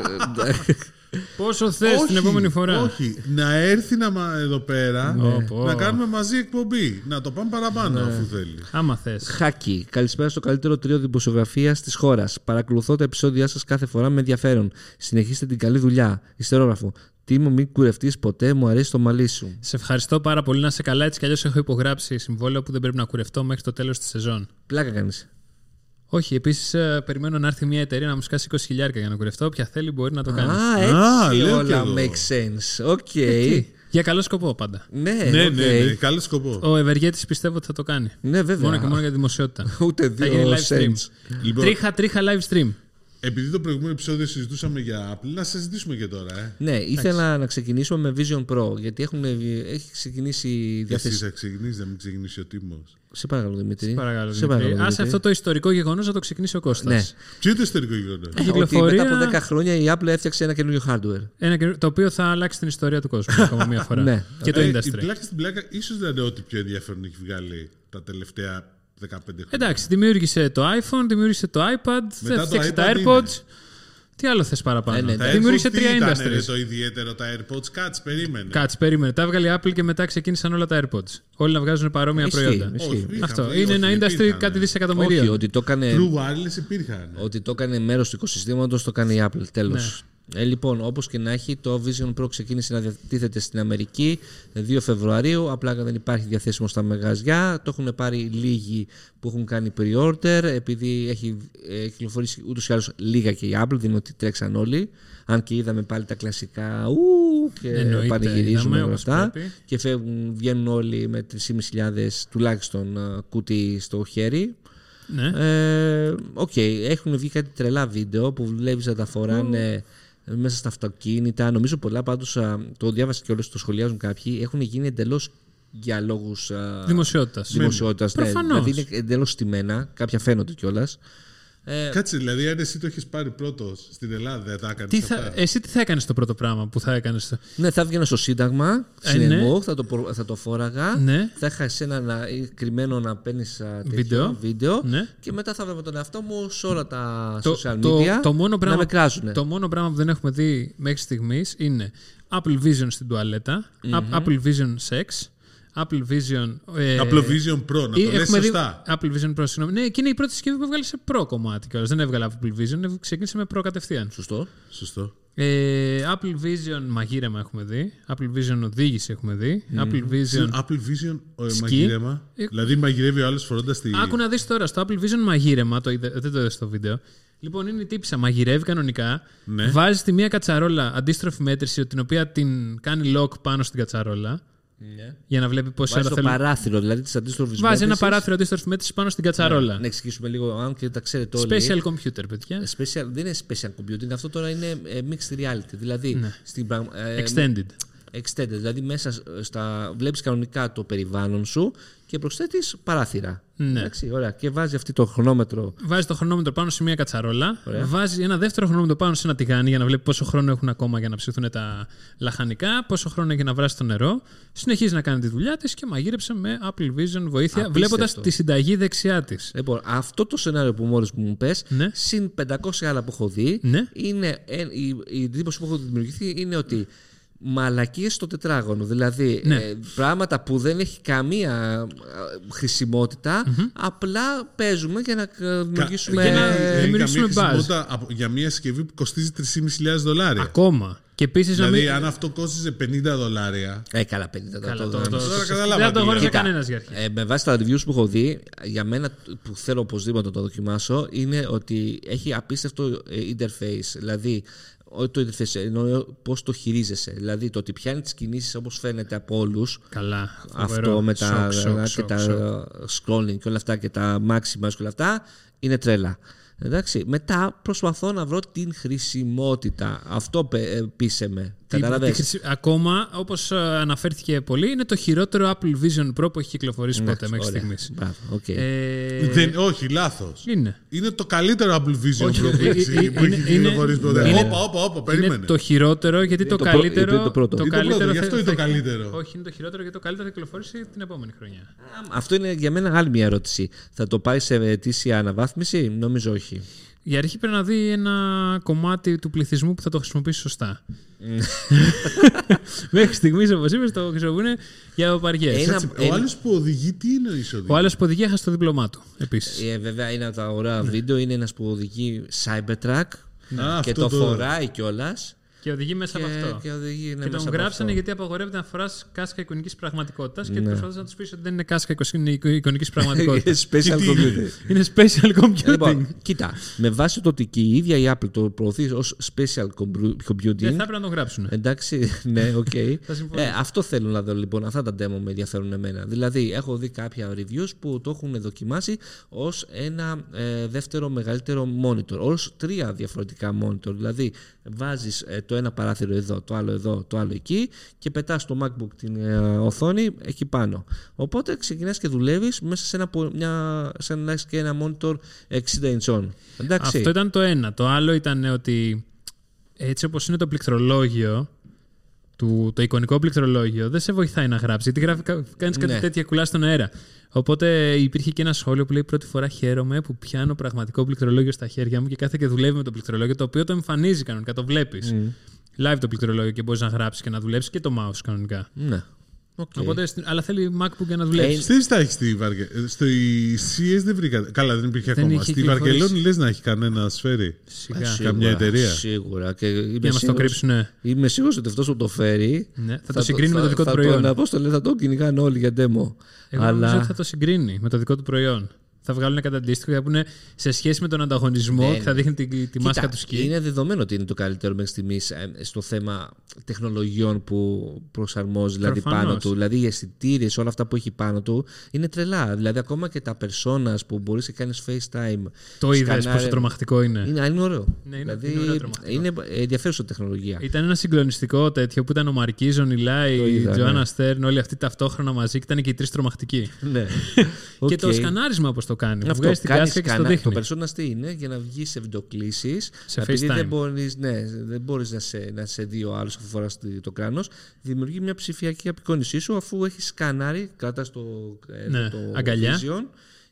Πόσο θες την Όχι, επόμενη φορά; Όχι, να έρθει να, μα- εδώ πέρα Ναι. Πω, πω. να κάνουμε μαζί εκπομπή. Να το πάμε παραπάνω Ναι. αφού θέλει. Άμα θες. Χάκι. Καλησπέρα στο καλύτερο τρίο δημοσιογραφίας της χώρας. Παρακολουθώ τα επεισόδια σας κάθε φορά με ενδιαφέρον. Συνεχίστε την καλή δουλειά. Ιστερόγραφο. Τίμο, μην κουρευτείς ποτέ, μου αρέσει το μαλλί σου. Σε ευχαριστώ πάρα πολύ να σε καλά. Έτσι κι αλλιώς έχω υπογράψει συμβόλαιο που δεν πρέπει να κουρευτώ μέχρι το τέλος της σεζόν. Πλάκα κάνεις. Όχι, επίσης περιμένω να έρθει μια εταιρεία να μου σκάσει 20 χιλιάρια για να κουρευτώ. Όποια θέλει μπορεί να το κάνει. Α, Α, έτσι λέω κι όλα εγώ. make sense. Οκ. Τι, Για καλό σκοπό πάντα. Ναι, ναι, οκ. ναι, ναι, καλό σκοπό. Ο Ευεργέτης πιστεύω ότι θα το κάνει. Ναι, βέβαια. Μόνο και μόνο για τη δημοσιότητα. Ούτε θα γίνει δύο live stream. cents. Λοιπόν, Τρίχα, τρίχα live stream. Επειδή το προηγούμενο επεισόδιο συζητούσαμε για Apple, να συζητήσουμε και τώρα. Ε. Ναι, ήθελα να ξεκινήσουμε με Vision Pro γιατί έχουν, έχει ξεκινήσει η Εσύ διάθεση. θα ξεκινήσει, να μην ξεκινήσει ο Τίμος. Σε παρακαλώ, Δημήτρη. Παρακαλώ, Σε παρακαλώ, Δημήτρη. Άσε Δημήτρη. αυτό το ιστορικό γεγονός να το ξεκινήσει ο Κώστας. Ναι. Ποιο είναι το ιστορικό γεγονός; Η Ότι κυκλοφορία- μετά από 10 χρόνια η Apple έφτιαξε ένα καινούριο hardware. Ένα καινούριο- το οποίο θα αλλάξει την ιστορία του κόσμου ακόμα μία φορά. Ναι. Και το Ε, η industry. πλάκα στην πλάκα ίσως δεν είναι ό,τι πιο ενδιαφέρον έχει βγάλει τα τελευταία 15 χρόνια. Εντάξει, δημιούργησε το iPhone, δημιούργησε το iPad, Μετά το έφτιαξε τα iPad AirPods. Τι άλλο θες παραπάνω; Ε, ναι, Τα ναι. Δημιούργησε AirPods τι τρία ήτανε, industries. ρε, το ιδιαίτερο, τα AirPods, κάτσε, περίμενε. Κάτσε, περίμενε. Τα έβγαλε η Apple και μετά ξεκίνησαν όλα τα AirPods. Όλοι να βγάζουν παρόμοια Ισχύει, προϊόντα. ισχύει. Όχι, υπήρχαν, Αυτό. όχι, Είναι ένα όχι, industry υπήρχαν. κάτι Όχι, δισεκατομμυρίων. ότι το έκανε, True wireless υπήρχαν. ότι το έκανε μέρος του οικοσυστήματος, το κάνει η Apple. Τέλος. Ναι. Ε, λοιπόν, όπως και να έχει, το Vision Pro ξεκίνησε να διατίθεται στην Αμερική 2 Φεβρουαρίου. Απλά δεν υπάρχει διαθέσιμο στα μαγαζιά. Το έχουν πάρει λίγοι που έχουν κάνει pre-order. Επειδή έχει ε, κυκλοφορήσει ούτως ή άλλως λίγα και η Apple, δεν είναι ότι τρέξαν όλοι. Αν και είδαμε πάλι τα κλασικά ου και Εννοείται, πανηγυρίζουμε είδαμε, όλα όπως αυτά. πρέπει. Και φεύγουν, βγαίνουν όλοι με 3.500 τουλάχιστον ε, κουτί στο χέρι. Ναι. Ε, Οκ, έχουν βγει κάτι τρελά βίντεο που βλέπεις να τα φοράνε μέσα στα αυτοκίνητα. Νομίζω πολλά πάντως, α, το διάβασα και όλες το σχολιάζουν κάποιοι, έχουν γίνει εντελώς για λόγους Δημοσιότητας. δημοσιότητας. Ναι, Προφανώς. δηλαδή είναι εντελώς στημένα, κάποια φαίνονται κιόλας. Ε, Κάτσε, δηλαδή, αν εσύ το έχεις πάρει πρώτος στην Ελλάδα, δεν τα έκανες. Τι θα, εσύ τι θα έκανες το πρώτο πράγμα που θα έκανες. ναι, θα έβγαινα στο Σύνταγμα, Ε, συνεμό, ναι. θα, το, προ- θα το φόραγα. Ναι. Θα είχα εσένα να, ή κρυμμένο να παίρνεις Βίντεο. βίντεο Ναι. και μετά θα βλέπω τον εαυτό μου σε όλα τα Το, social media το, το, μόνο να πράγμα, με κράζουν. το μόνο πράγμα που δεν έχουμε δει μέχρι στιγμής είναι Apple Vision στην τουαλετα Apple Vision Sex, Apple Vision. Ε, Apple Vision Pro, να ή το λες έχουμε δει- σωστά. Apple Vision Pro, συγγνώμη. Ναι, και είναι η πρώτη συσκευή που έβγαλε σε Pro κομμάτι κιόλας. Δεν έβγαλε Apple Vision, ξεκίνησε με Pro κατευθείαν. Σωστό. Σωστό. Ε, Apple Vision μαγείρεμα έχουμε δει. Apple Vision οδήγηση έχουμε δει. Apple Vision. Apple Vision ε, Σκι. μαγειρέμα. Ε, Δηλαδή μαγειρεύει ο άλλος φορώντας τη. Άκου να δεις τώρα στο Apple Vision μαγείρεμα, το είδε, δεν το είδες στο βίντεο. Λοιπόν, είναι η τύπησα, μαγειρεύει κανονικά. Ναι. Βάζει τη μία κατσαρόλα αντίστροφη μέτρηση, την οποία την κάνει lock πάνω στην κατσαρόλα. Για να βλέπει πόση Βάζει ώρα το θέλει. παράθυρο, δηλαδή της αντίστροφης Βάζει ένα παράθυρο αντίστροφης μέτρησης πάνω στην κατσαρόλα. Να εξηγήσουμε λίγο, αν και τα ξέρετε όλοι. Special computer, παιδιά. Special, δεν είναι special computing, αυτό τώρα είναι ε, mixed reality. Δηλαδή, Ναι. στην πραγμα- ε, Extended. Extended, δηλαδή μέσα στα, βλέπεις κανονικά το περιβάλλον σου και προσθέτεις παράθυρα. Ναι. Εντάξει, ωραία. Και βάζει αυτή το χρονόμετρο. Βάζει το χρονόμετρο πάνω σε μία κατσαρόλα. Ωραία. Βάζει ένα δεύτερο χρονόμετρο πάνω σε ένα τηγάνι για να βλέπει πόσο χρόνο έχουν ακόμα για να ψηθούν τα λαχανικά, πόσο χρόνο έχει να βράσει το νερό. Συνεχίζει να κάνει τη δουλειά της και μαγείρεψε με Apple Vision βοήθεια, Απίστευτο. βλέποντας τη συνταγή δεξιά της. Λοιπόν, αυτό το σενάριο που μόλις που μου πες, Ναι. συν 500 άλλα που έχω δει, Ναι. είναι, ε, η, η εντύπωση που έχω δημιουργηθεί είναι ότι μαλακίες στο τετράγωνο. Δηλαδή Ναι. ε, πράγματα που δεν έχει καμία ε, χρησιμοτητα απλά παίζουμε για να ε, δημιουργήσουμε... για να Έχει δημιουργήσουμε καμία buzz. χρησιμότητα από- για μια συσκευή που κοστίζει 3.500 δολάρια. Ακόμα. Και επίσης να Δηλαδή, μην. αν αυτό κόστιζε 50 δολάρια. Ε, καλά, 50 Καλά, το, το, το, το, Τώρα το- καταλάβατε δεν το αγόρασε λίγο. κανένας για αρχή. Ε, με βάση τα reviews που έχω δει, για μένα που θέλω οπωσδήποτε να το δοκιμάσω, είναι ότι έχει απίστευτο ε, interface. Δηλαδή, όχι το interface, εννοώ πώς το χειρίζεσαι. Δηλαδή, το ότι πιάνει τις κινήσεις όπως φαίνεται από όλους. Καλά. Αυτό φοβερό. με τα, Σοκ, σοκ, και σοκ, τα σοκ. scrolling και όλα αυτά και τα maxima και όλα αυτά είναι τρέλα. Εντάξει. Μετά προσπαθώ να βρω την χρησιμότητα. Αυτό πε- ε, πείσε με. Τι- Καταλαβες. τι χρησι- Ακόμα, όπως αναφέρθηκε πολύ, είναι το χειρότερο Apple Vision Pro που έχει κυκλοφορήσει ποτέ Εντάξει, μέχρι ωραία. στιγμής. Μπράβο, οκ. Ε, Δεν, όχι, λάθος. είναι. Είναι το καλύτερο Apple Vision Όχι, Pro που ε, έχει- ε, που είναι- έχει κυκλοφορήσει είναι- ποτέ. είναι- Όπα, όπα, όπα, Είναι περίμενε. το χειρότερο γιατί το, το πρω- καλύτερο. είναι το πρώτο. Είναι το καλύτερο πρώτο, γι' θα- αυτό είναι θα το έχει- καλύτερο. Όχι, είναι το χειρότερο γιατί το καλύτερο θα κυκλοφορήσει την επόμενη χρονιά. Αυτό είναι για μένα άλλη μια ερώτηση. Θα το πάει σε ετήσια αναβάθμιση, νομίζω όχι. Για αρχή πρέπει να δει ένα κομμάτι του πληθυσμού που θα το χρησιμοποιήσει σωστά. Μέχρι στιγμής, όπως είπες, το χρησιμοποιούν για αποπαριέ. Ένα- Έτσι, Ο άλλος που οδηγεί, τι είναι ο εισοδήμα. Ο άλλος που οδηγεί έχασε το δίπλωμά του επίσης. Ε, βέβαια είναι από τα ωραία βίντεο. Είναι ένας που οδηγεί Cybertruck Α, και αυτό το, το- φοράει κιόλας. Και οδηγεί μέσα από αυτό. Και, οδηγεί, ναι, Και μέσα τον από γράψανε αυτό. γιατί απαγορεύεται να φοράς κάσκα εικονικής πραγματικότητας και Ναι. προσπαθούσε να τους πεις ότι δεν είναι κάσκα εικονική πραγματικότητας. Είναι spatial τι computer. είναι spatial computing. Λοιπόν, κοίτα, με βάση το ότι και η ίδια η Apple το προωθεί ως spatial compu- δεν computing. θα έπρεπε να το γράψουν. Εντάξει, ναι, οκ. Θα συμφωνήσω. ε, αυτό θέλω να δω λοιπόν. Αυτά τα demo με ενδιαφέρουν εμένα. Δηλαδή, έχω δει κάποια reviews που το έχουν δοκιμάσει ως ένα ε, δεύτερο μεγαλύτερο monitor. Ω τρία διαφορετικά monitor. Δηλαδή, βάζεις το ένα παράθυρο εδώ, το άλλο εδώ, το άλλο εκεί και πετάς το MacBook την ε, οθόνη εκεί πάνω. Οπότε ξεκινάς και δουλεύεις μέσα σε ένα, πο- μια, σαν να έχεις και ένα monitor 60 inch. Εντάξει. Αυτό ήταν το ένα. Το άλλο ήταν ότι έτσι όπως είναι το πληκτρολόγιο, του, το εικονικό πληκτρολόγιο, δεν σε βοηθάει να γράψεις. Γιατί γράφει, κα- κάνεις κάτι Ναι. τέτοια κουλάς στον αέρα. Οπότε υπήρχε και ένα σχόλιο που λέει πρώτη φορά χαίρομαι που πιάνω πραγματικό πληκτρολόγιο στα χέρια μου και κάθε και δουλεύει με το πληκτρολόγιο, το οποίο το εμφανίζει κανονικά, το βλέπεις. Live το πληκτρολόγιο και μπορείς να γράψεις και να δουλέψεις και το mouse κανονικά. Ναι. Οκ. Οπότε, στην- αλλά θέλει MacBook για να δουλέψει. Στη τα έχει στη Βαρκελόνη. Στο CES δεν βρήκα. Καλά, δεν υπήρχε Δεν ακόμα. είχε Στη κυκλοφορήσει. Βαρκελόνη λες να έχει κανένα σφαίρι. Σιγά. Ε, Σίγουρα, καμιά εταιρεία. Σίγουρα. Και είμαι Για να μας το σίγουρος- κρύψουνε. Είμαι σίγουρος ότι αυτός που το φέρει. Ναι, θα το συγκρίνει με το δικό του θα προϊόν. Τον, πώς το λέει, θα το κυνηγάνε όλοι για demo. Εγώ Αλλά νομίζω ότι θα το συγκρίνει με το δικό του προϊόν. Θα βγάλουν κάτι αντίστοιχο για να πούνε σε σχέση με τον ανταγωνισμό Ναι, και θα ναι. δείχνει τη, τη Κοίτα, μάσκα του σκι. Είναι δεδομένο ότι είναι το καλύτερο μέχρι στιγμής στο θέμα τεχνολογιών που προσαρμόζει δηλαδή, Προφανώς. πάνω του. Δηλαδή οι αισθητήρε, όλα αυτά που έχει πάνω του είναι τρελά. Δηλαδή ακόμα και τα personas που μπορεί να κάνεις FaceTime. Το είδες σκανάρε- πόσο τρομακτικό είναι. Είναι, είναι ωραίο. Ναι, είναι- δηλαδή, είναι ωραίο τρομακτικό. είναι ενδιαφέρουσα τεχνολογία. Ήταν ένα συγκλονιστικό τέτοιο που ήταν ο Marques, ο Nilay, Το η είδα, Joanna ναι. Stern, όλοι αυτοί ταυτόχρονα μαζί και ήταν και οι τρεις τρομακτικοί. ναι. Και το Οκ. σκανάρισμα όπως το κάνει. Που Αυτό, βγάζει την κάνεις κάσκα και στο σκανα- δείχνει. Το persona τι είναι για να βγει σε βιντεοκλήσεις. Σε επειδή FaceTime. δεν μπορείς ναι, δεν μπορείς να, σε, να σε δει ο άλλος αφού φορά το κράνος, δημιουργεί μια ψηφιακή απεικόνισή σου αφού έχεις σκανάρει, κρατάς το, ε, Ναι, το αγκαλιά. vision,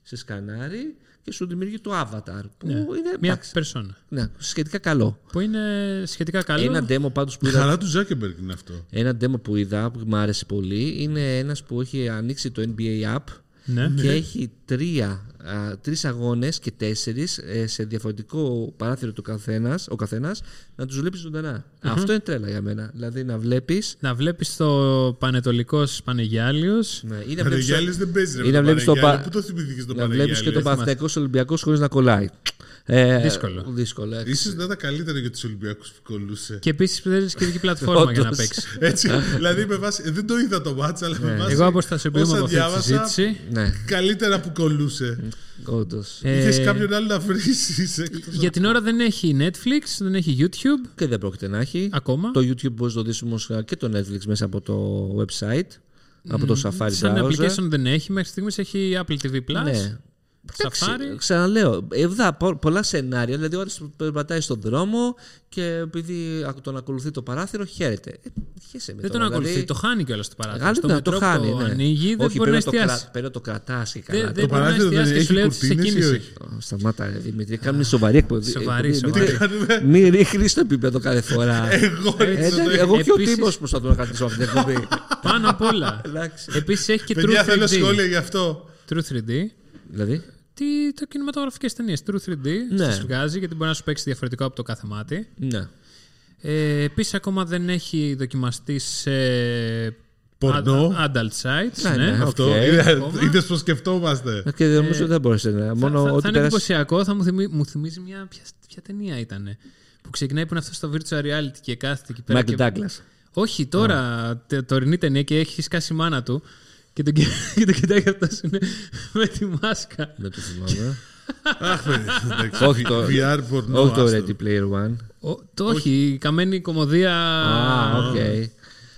σε σκανάρει, και σου δημιουργεί το avatar. Που Ναι. είναι Μια εντάξει, περσόνα. ναι, σχετικά καλό. Που είναι σχετικά καλό. Ένα demo πάντως που είδα Χαρά του Ζάκεμπεργκ είναι αυτό. Ένα demo που είδα που μου άρεσε πολύ είναι ένας που έχει ανοίξει το NBA app Ναι. και έχει τρία, α, τρεις αγώνες και τέσσερις ε, σε διαφορετικό παράθυρο του καθένας, ο καθένας να τους βλέπεις ζωντανά. Αυτό είναι τρέλα για μένα. Δηλαδή να βλέπεις Να βλέπεις το Πανετολικός Πανεγιάλιος. ναι, ή να βλέπεις, Πανεγιάλης δεν παίζει ρε ή να με βλέπεις τον το Πανεγιάλη. πα- Πού το θυμηθήκες τον να βλέπεις και το Πανεγιάλη. Παναθηναϊκός Ολυμπιακός χωρίς να κολλάει. Ε, Δύσκολο. δύσκολο. ε. Ίσως να ήταν καλύτερο για τους Ολυμπιακούς που κολούσε. Και επίσης παίζει και ειδική πλατφόρμα για να Όντως. παίξει. Έτσι, δηλαδή με βάση, δεν το είδα το μάτς, αλλά με βάση Εγώ αποστασιοποιούμαι όσα από αυτή τη διάβασα, συζήτηση. Ναι, Καλύτερα που κολούσε. όντως. Ε, Είχες κάποιον άλλο να βρήσεις εκτός για την ώρα δεν έχει Netflix, δεν έχει YouTube Και δεν πρόκειται να έχει. ακόμα. Το YouTube μπορείς να το δεις όμως και το Netflix μέσα από το website. Από το Safari Σαν browser. application δεν έχει. Μέχρι στιγμής έχει Apple TV Plus. Ναι. Safari. Εντάξει, Ξαναλέω, είδα πο- πολλά σενάρια. Δηλαδή, ο άλλος περπατάει στον δρόμο και επειδή α- τον ακολουθεί το παράθυρο, χαίρεται. Ε, χαίρεσαι με Δεν τον τώρα, ακολουθεί. δηλαδή. Το χάνει κιόλας το παράθυρο. Γάλλο Στο ναι, μετρό το που χάνει. Ναι. ανοίγει δεν Όχι, μπορεί να πρέπει να το εστιάσει. κρα- πρέπει να το κρατάς και Δεν- καλά. δεν Το μπορεί να παράθυρο δεν εστιάσει και σου έχει λέει ότι σε κουρτίνες ή κίνηση. όχι; Ω, Σταμάτα, ρε, Δημήτρη. Κάνουμε σοβαρή εκπομπή. Σοβαρή, εκπομπή. σοβαρή. Μην- Μην ρίχνεις το επίπεδο κάθε φορά. Εγώ Ε, έτσι εντάξει, το Εγώ και ο Επίσης- Τίμος προσπαθώ να κρατήσω αυτή την εκπομπή. Πάνω απ' όλα. Εντάξει. Επίσης έχει και Παιδιά True θέλω 3D. σχόλια γι' αυτό. True 3D. Δηλαδή; Τι, το κινηματογραφικές ταινίες. True 3D. Ναι. Στις βγάζει γιατί μπορεί να σου παίξει διαφορετικό από το κάθε μάτι. Ναι. Ε, Επίσης, ακόμα δεν έχει δοκιμαστεί σε. Πορνό. ad- Adult sites. Ναι, ναι. ναι. Αυτό. Οκ. ακόμα. Είδες πώ σκεφτόμαστε. Ε, Και νομίζω ότι δεν μπορούσε να. Θα, Μόνο θα, θα ό,τι είναι πέρασε. εντυπωσιακό. Θα μου, θυμί, μου θυμίζει μια. Ποια, ποια ταινία ήταν. Που ξεκινάει που είναι αυτό στο virtual reality και κάθεται εκεί πέρα. Μάικλ και- Douglas. Όχι, τώρα, τε- τωρινή ταινία και έχει σκάσει η μάνα του. Και τον, κι- και τον κοιτάει αυτός είναι με τη μάσκα. Δεν το θυμάμαι. Αχ, παιδιά, εντάξει. Όχι το- VR πορνό. Όχι το άστο. Ready Player One. Ο, το όχι, η καμένη κωμωδία. Α, οκ.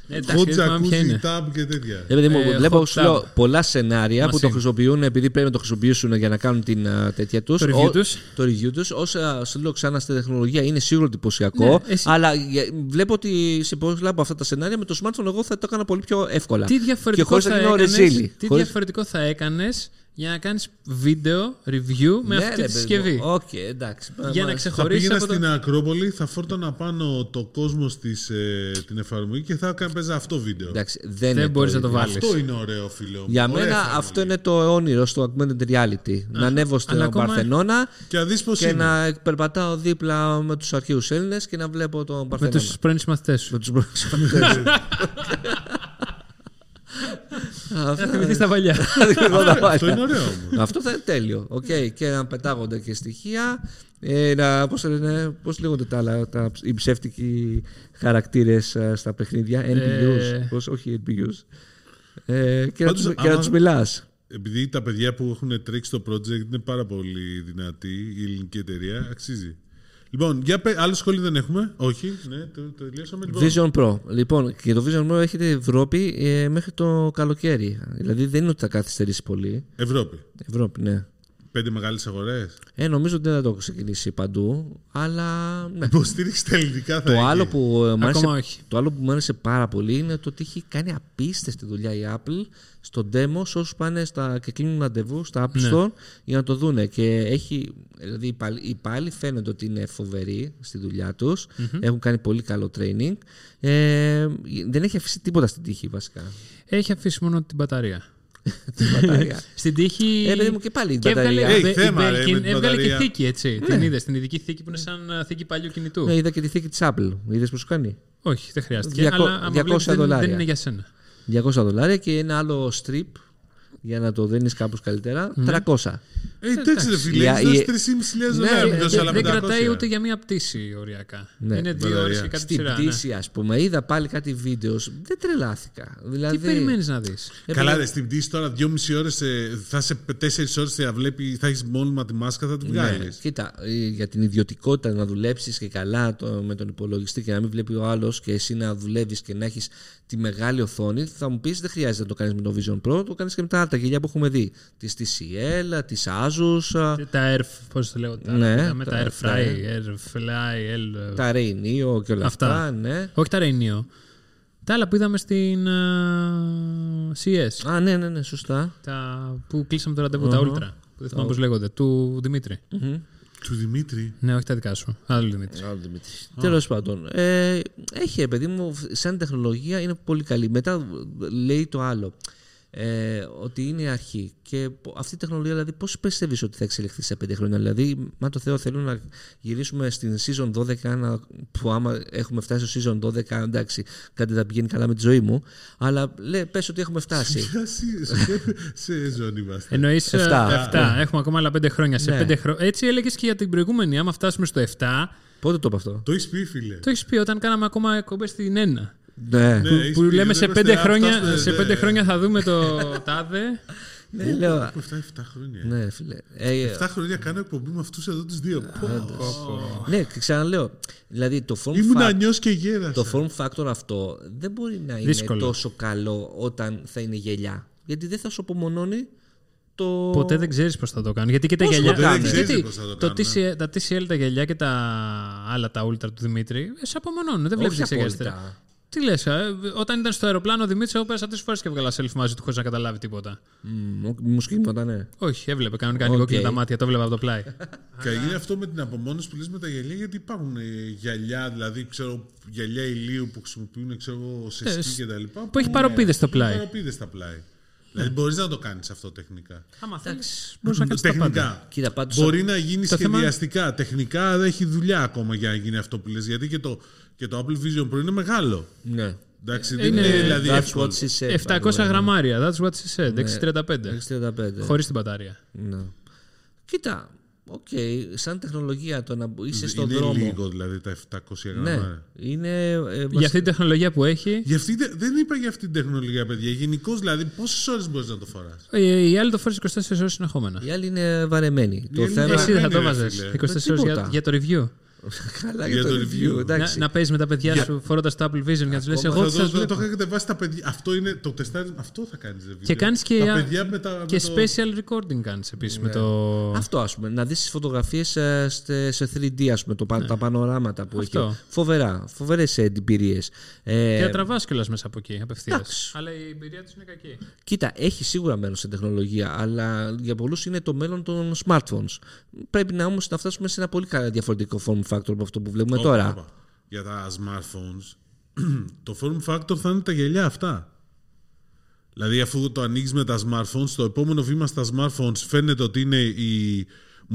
Ναι, εντάξει, δεν θυμάμαι ποια Hot είναι. jacuzzi, tub και τέτοια. Ε, παιδί μου, Ε, βλέπω hot σου λέω, tub. πολλά σενάρια που το Machine. χρησιμοποιούν επειδή πρέπει να το χρησιμοποιήσουν για να κάνουν την α, τέτοια τους. Το review Ο- τους. Το review τους. Όσα σου λέω ξανά στη τεχνολογία είναι σίγουρο εντυπωσιακό. Ναι, εσύ- Αλλά για- βλέπω ότι σε πολλά από αυτά τα σενάρια με το smartphone εγώ θα το έκανα πολύ πιο εύκολα. Τι και διαφορετικό, χωρίς θα να γίνω έκανες, ρεζίλη. τι Χωρίς- διαφορετικό θα έκανες για να κάνεις βίντεο review με Ναι, αυτή ρε, τη παιδί συσκευή. μου. Οκ, εντάξει. Για να Μα- Θα ξεχωρίσεις πήγαινα από το... στην Ακρόπολη, θα φόρτωνα πάνω το κόσμος της, ε, την εφαρμογή και θα έκανα παίζα αυτό βίντεο. Εντάξει, δεν, Δεν είναι μπορείς το να το ίδιο. βάλεις. Αυτό είναι ωραίο, φίλε μου. Για Ωραία μένα εφαρμογή. αυτό είναι το όνειρο στο augmented reality. να ανέβω στην αλλά ακόμα- Παρθενώνα Και να δεις πώς και είναι. να περπατάω δίπλα με τους αρχαίους Έλληνες και να βλέπω τον με Παρθενώνα. τους πρώην μαθητές σου. Με τους πρώην Θα θυμηθείς τα παλιά. Αυτό είναι ωραίο όμως. Αυτό θα είναι τέλειο. Οκ, Και να πετάγονται και στοιχεία. Ε, να, πώς, λένε, πώς λέγονται τα άλλα, τα, οι ψεύτικοι χαρακτήρες ε, στα παιχνίδια. NPUs. Ε. Πώς, όχι NPUs. Ε, και, να Πάντως, τους, και να άμα- τους μιλάς. Επειδή τα παιδιά που έχουν τρέξει το project είναι πάρα πολύ δυνατή, η ελληνική εταιρεία, αξίζει. Λοιπόν, για πέ, άλλο σχόλιο δεν έχουμε. Όχι, ναι, το, το τελειώσαμε. Λοιπόν, Vision Pro. Λοιπόν, και το Vision Pro έχετε Ευρώπη ε, μέχρι το καλοκαίρι. Δηλαδή δεν είναι ότι θα καθυστερήσει πολύ. Ευρώπη. Ευρώπη, ναι. Πέντε μεγάλες αγορές; Ε, νομίζω ότι δεν θα το έχω ξεκινήσει παντού, αλλά ναι. Υποστήριξη στα ελληνικά θα Το έχει. άλλο, που ε, μου άρεσε, Ακόμα όχι. το άλλο που μου άρεσε πάρα πολύ είναι το ότι έχει κάνει απίστευτη δουλειά η Apple στο demo σε όσους πάνε στα, και κλείνουν ραντεβού στα App Ναι. Store για να το δούνε. Και έχει, δηλαδή οι υπάλληλοι- οι υπάλληλοι φαίνεται ότι είναι φοβεροί στη δουλειά τους. Έχουν κάνει πολύ καλό training. Ε, δεν έχει αφήσει τίποτα στην τύχη βασικά. Έχει αφήσει μόνο την μπαταρία. Την μπαταρία. Στην τύχη. Ε, παιδί μου, και πάλι η και έβγαλε, μπαταρία. Έχει η θέμα, ρε, Belkin με την έβγαλε και μπαταρία. θήκη, έτσι. Την είδες. Την ειδική θήκη που είναι σαν α, θήκη παλιού κινητού. Ναι, είδα και τη θήκη της Apple. Είδες που σου κάνει; Όχι, δεν χρειάστηκε. 200 αλλά άμα 200 βλέπεις, δεν, δολάρια. δεν είναι για σένα. 200 δολάρια και ένα άλλο strip για να το δένεις κάπως καλύτερα. 300. Ε, εντάξει, ρε φίλε, Η- έχεις η- δώσει 3.500 δολάρια. Ναι, μην δώσει δεν άλλα δεν 500. κρατάει ούτε για μία πτήση οριακά. Ναι, είναι δύο μπαταρία. ώρες και κάτι Στην σειρά. ναι. πτήση, ας πούμε, είδα πάλι κάτι βίντεος. Δεν τρελάθηκα. Δηλαδή, Τι περιμένεις να δεις; Ε, Καλά, παιδί- ρε, στην πτήση τώρα 2,5 ώρες θα σε 4 ώρες θα βλέπει, θα έχεις μόνιμα τη μάσκα, θα την βγάλεις. Ναι, κοίτα, ε, για την ιδιωτικότητα να δουλέψεις και καλά το, με τον υπολογιστή και να μην βλέπει ο άλλος και εσύ να δουλεύεις και να έχεις τη μεγάλη οθόνη, θα μου πεις δεν χρειάζεται να το κάνεις με το Vision Pro, το κάνεις και με τα άλλα τα γελιά που έχουμε δει. Τη TCL, τη Asus, α, Τα Air, πώς το λέγω, τα, Ναι, τα, με τα- τα τα- Airfry, Airfly, L, τα Rainio και όλα Αυτά. αυτά. ναι. όχι τα Rainio. Τα άλλα που είδαμε στην α, CS. Α, ναι, ναι, ναι, σωστά. Τα που κλείσαμε το ραντεβού, τα Ultra. που δεν θυμάμαι πώς λέγονται, του Δημήτρη. Του Δημήτρη; Ναι, όχι τα δικά σου. Άλλο Δημήτρη. Τέλος πάντων. Ε, έχει, ε, παιδί μου, σαν τεχνολογία είναι πολύ καλή. Μετά λέει το άλλο. Ε, ότι είναι η αρχή. Και πο- αυτή η τεχνολογία, δηλαδή, πώς πιστεύεις ότι θα εξελιχθεί σε πέντε χρόνια; Δηλαδή, μα το Θεό θέλουν να γυρίσουμε στην season 12, να, που άμα έχουμε φτάσει στο season 12, εντάξει, κάτι θα πηγαίνει καλά με τη ζωή μου. Αλλά λέει, πες ότι έχουμε φτάσει. Ποια σε- σε- Σε ζώνη είμαστε. Εννοείς Εφτά. 7. Έχουμε ακόμα άλλα 5 χρόνια. Σε Ναι. πέντε χρο... Έτσι έλεγες και για την προηγούμενη. Άμα φτάσουμε στο 7, Πότε το είπα αυτό; Το έχεις πει, φίλε. το έχεις πει όταν κάναμε ακόμα εκπομπές στην 1. Ναι. Ναι, που έχεις που πει, λέμε δεν σε είμαστε 5 αυτά χρόνια, στο- σε ναι. πέντε χρόνια θα δούμε το τάδε. ναι, λέω. Έχουμε φτάσει 7 χρόνια. Ναι, φίλε. Ε, 7 χρόνια κάνω εκπομπή με αυτούς εδώ τους δύο. Πω. ναι, και ξαναλέω. Δηλαδή το form, Ήμουν fac- ανιό και γέρασα. το form factor αυτό δεν μπορεί να είναι Δύσκολο. τόσο καλό όταν θα είναι γελιά. Γιατί δεν θα σου απομονώνει το. Ποτέ δεν ξέρεις πώς θα το κάνουν. Γιατί και τα Πώς γυαλιά. το κάνουν. Δεν γιατί ξέρεις πώς θα το το κάνουν, TCL, τα TCL, τα γυαλιά και τα άλλα τα Ultra του Δημήτρη ε, σε απομονώνουν. Δεν βλέπει Όχι δεξιά και απόλυτα. αριστερά. Τι λες, όταν ήταν στο αεροπλάνο ο Δημήτρης, εγώ πέρασα τρεις φορές και έβγαλα selfie μαζί του χωρίς να καταλάβει τίποτα. Μμ, Μου σκύμματα, ναι. Όχι, έβλεπε κανονικά Οκ. ανοίγω τα μάτια, το βλέπα από το πλάι. Και είναι αυτό με την απομόνωση που λες με τα γυαλιά, γιατί υπάρχουν ε, γυαλιά, δηλαδή ξέρω, γυαλιά ηλίου που χρησιμοποιούν ξέρω, εγώ, σε Ε, σκι και τα λοιπά. που έχει παρωπίδες στο πλάι. Παρωπίδες στα πλάι. δηλαδή μπορείς να το κάνεις αυτό τεχνικά. Άμα θέλεις, μπορείς να κάνεις τα πάντα. Τεχνικά. Κοίτα, πάντως, Μπορεί να γίνει Το θέμα- σχεδιαστικά. Τεχνικά δεν έχει δουλειά ακόμα για να γίνει αυτό που λες. Γιατί και το, και το Apple Vision Pro είναι μεγάλο. Ναι. Εντάξει, δεν Είναι- είναι δηλαδή That's εύκολο. what she said. 700 γραμμάρια, that's what she said, 635. 635. Χωρίς την μπαταρία. Ναι. Κοίτα, οκ, σαν τεχνολογία το να είσαι στον είναι δρόμο. λίγο δηλαδή τα 700 Ναι, γραμμάρια. είναι. ε, βασι- Για αυτή την τεχνολογία που έχει, Για αυτή, τε- δεν είπα για αυτή την τεχνολογία, παιδιά. Γενικώς δηλαδή, πόσες ώρες μπορείς να το φοράς; ε, οι άλλοι το φορεί 24 ώρες συνεχόμενα. Οι άλλοι είναι βαρεμένοι. Το άλλοι θέμα. είναι Εσύ δεν θα το ρε βάζε φίλε. 24 ώρες για, τίποτα. για το review. Καλά Για για το το review. review. Εντάξει. Να, να παίζεις με τα παιδιά σου φορώντα το Apple Vision και να τους λες: Εγώ Θα τι το, σα το, το, βλέπω. είχα κατεβάσει τα παιδιά. Αυτό είναι το τεστάρισμα. Αυτό θα κάνεις. Και κάνεις και, τα παιδιά με τα, και με το... special recording κάνεις επίσης με το. Αυτό ας πούμε. Να δεις τις φωτογραφίες σε 3D, ας πούμε, το, πα- τα πανοράματα που Ναι. Αυτό. έχει. Φοβερά. Φοβερές εμπειρίες. Ε, Και να τραβάς κιόλας μέσα από εκεί απευθείας. εντάξει. Αλλά η εμπειρία τους είναι κακή. Κοίτα, έχει σίγουρα μέλλον στην τεχνολογία, αλλά για πολλούς είναι το μέλλον των smartphones. Πρέπει να όμως να φτάσουμε σε ένα πολύ καλά διαφορετικό form factor από αυτό που βλέπουμε Όπα, τώρα. όπα. Για τα smartphones, το form factor θα είναι τα γυαλιά αυτά. Δηλαδή, αφού το ανοίγεις με τα smartphones, το επόμενο βήμα στα smartphones φαίνεται ότι είναι οι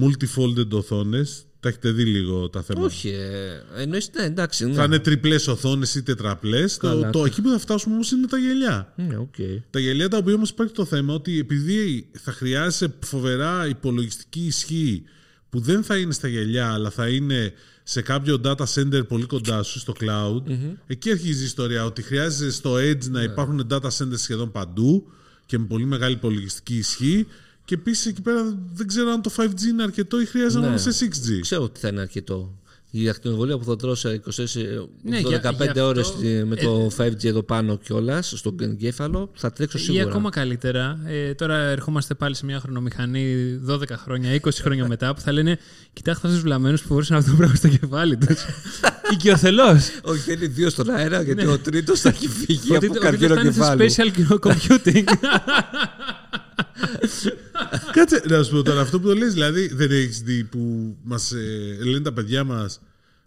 multi-folded οθόνες. Τα έχετε δει λίγο τα θέματα; Όχι, ε, εννοείς, ναι, εντάξει. Ναι, Θα είναι τριπλές οθόνες ή τετραπλές. Το, Καλά. το, εκεί που θα φτάσουμε όμως είναι τα γυαλιά. ναι, οκ. Τα γυαλιά τα οποία όμως υπάρχει το θέμα ότι επειδή θα χρειάζεσαι φοβερά υπολογιστική ισχύ που δεν θα είναι στα γυαλιά αλλά θα είναι σε κάποιο data center πολύ κοντά σου στο cloud, εκεί αρχίζει η ιστορία ότι χρειάζεσαι στο edge να υπάρχουν data centers σχεδόν παντού και με πολύ μεγάλη υπολογιστική ισχύ και επίσης εκεί πέρα δεν ξέρω αν το 5G είναι αρκετό ή χρειάζεται να Ναι. είμαστε σε 6G. Ξέρω ότι θα είναι αρκετό. Η ακτινοβολία που θα τρώσει 24, Ναι, 12, για- 15 γι' αυτό- ώρες με το 5G εδώ πάνω κιόλας στον εγκέφαλο θα τρέξω Ή σίγουρα. ακόμα καλύτερα, ε, τώρα ερχόμαστε πάλι σε μια χρονομηχανή 12 χρόνια, 20 χρόνια μετά που θα λένε Κοιτάξτε αυτούς τους βλαμμένους που μπορούσαν αυτό το πράγμα στο κεφάλι τους. Οικειοθελώς. Όχι, δεν είναι δύο στον αέρα γιατί ο τρίτος θα έχει φύγει Ναι. Ότι από ότι καρκίνο φτάνει σε κεφάλι. special computing. Κάτσε να σου πω τώρα αυτό που το λες, δηλαδή δεν έχεις δει που μας ε, λένε τα παιδιά μας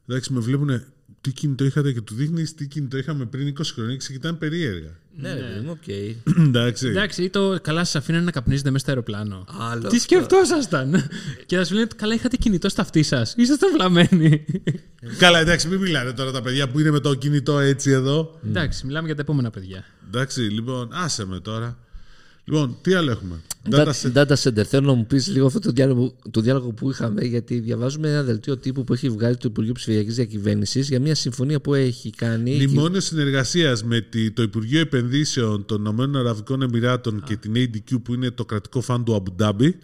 εντάξει με βλέπουν τι κινητό είχατε και του δείχνεις τι κινητό είχαμε πριν 20 χρόνια και σε κοιτάνε περίεργα. Ναι, ρε παιδί μου, οκ. εντάξει. Εντάξει, ή το καλά σας αφήνανε να καπνίζετε μέσα στο αεροπλάνο. Άλλος Τι αυτό. σκεφτόσασταν; και θα σου λένε καλά, είχατε κινητό στα αυτή σας. Ήσασταν βλαμμένοι. Καλά, εντάξει, μην μιλάνε τώρα τα παιδιά που είναι με το κινητό έτσι εδώ. Εντάξει, μιλάμε για τα επόμενα παιδιά. Εντάξει, λοιπόν, άσε με τώρα. Λοιπόν, τι άλλο έχουμε; Data, Data center. data center. Θέλω να μου πεις λίγο αυτό το διάλογο, το διάλογο που είχαμε, γιατί διαβάζουμε ένα δελτίο τύπου που έχει βγάλει το Υπουργείο Ψηφιακής Διακυβέρνησης για μια συμφωνία που έχει κάνει. Μνημόνιο συνεργασίας με τη- το Υπουργείο Επενδύσεων των Ηνωμένων Αραβικών Εμμυράτων και την ADQ που είναι το κρατικό φαν του Αμπου Ντάμπι.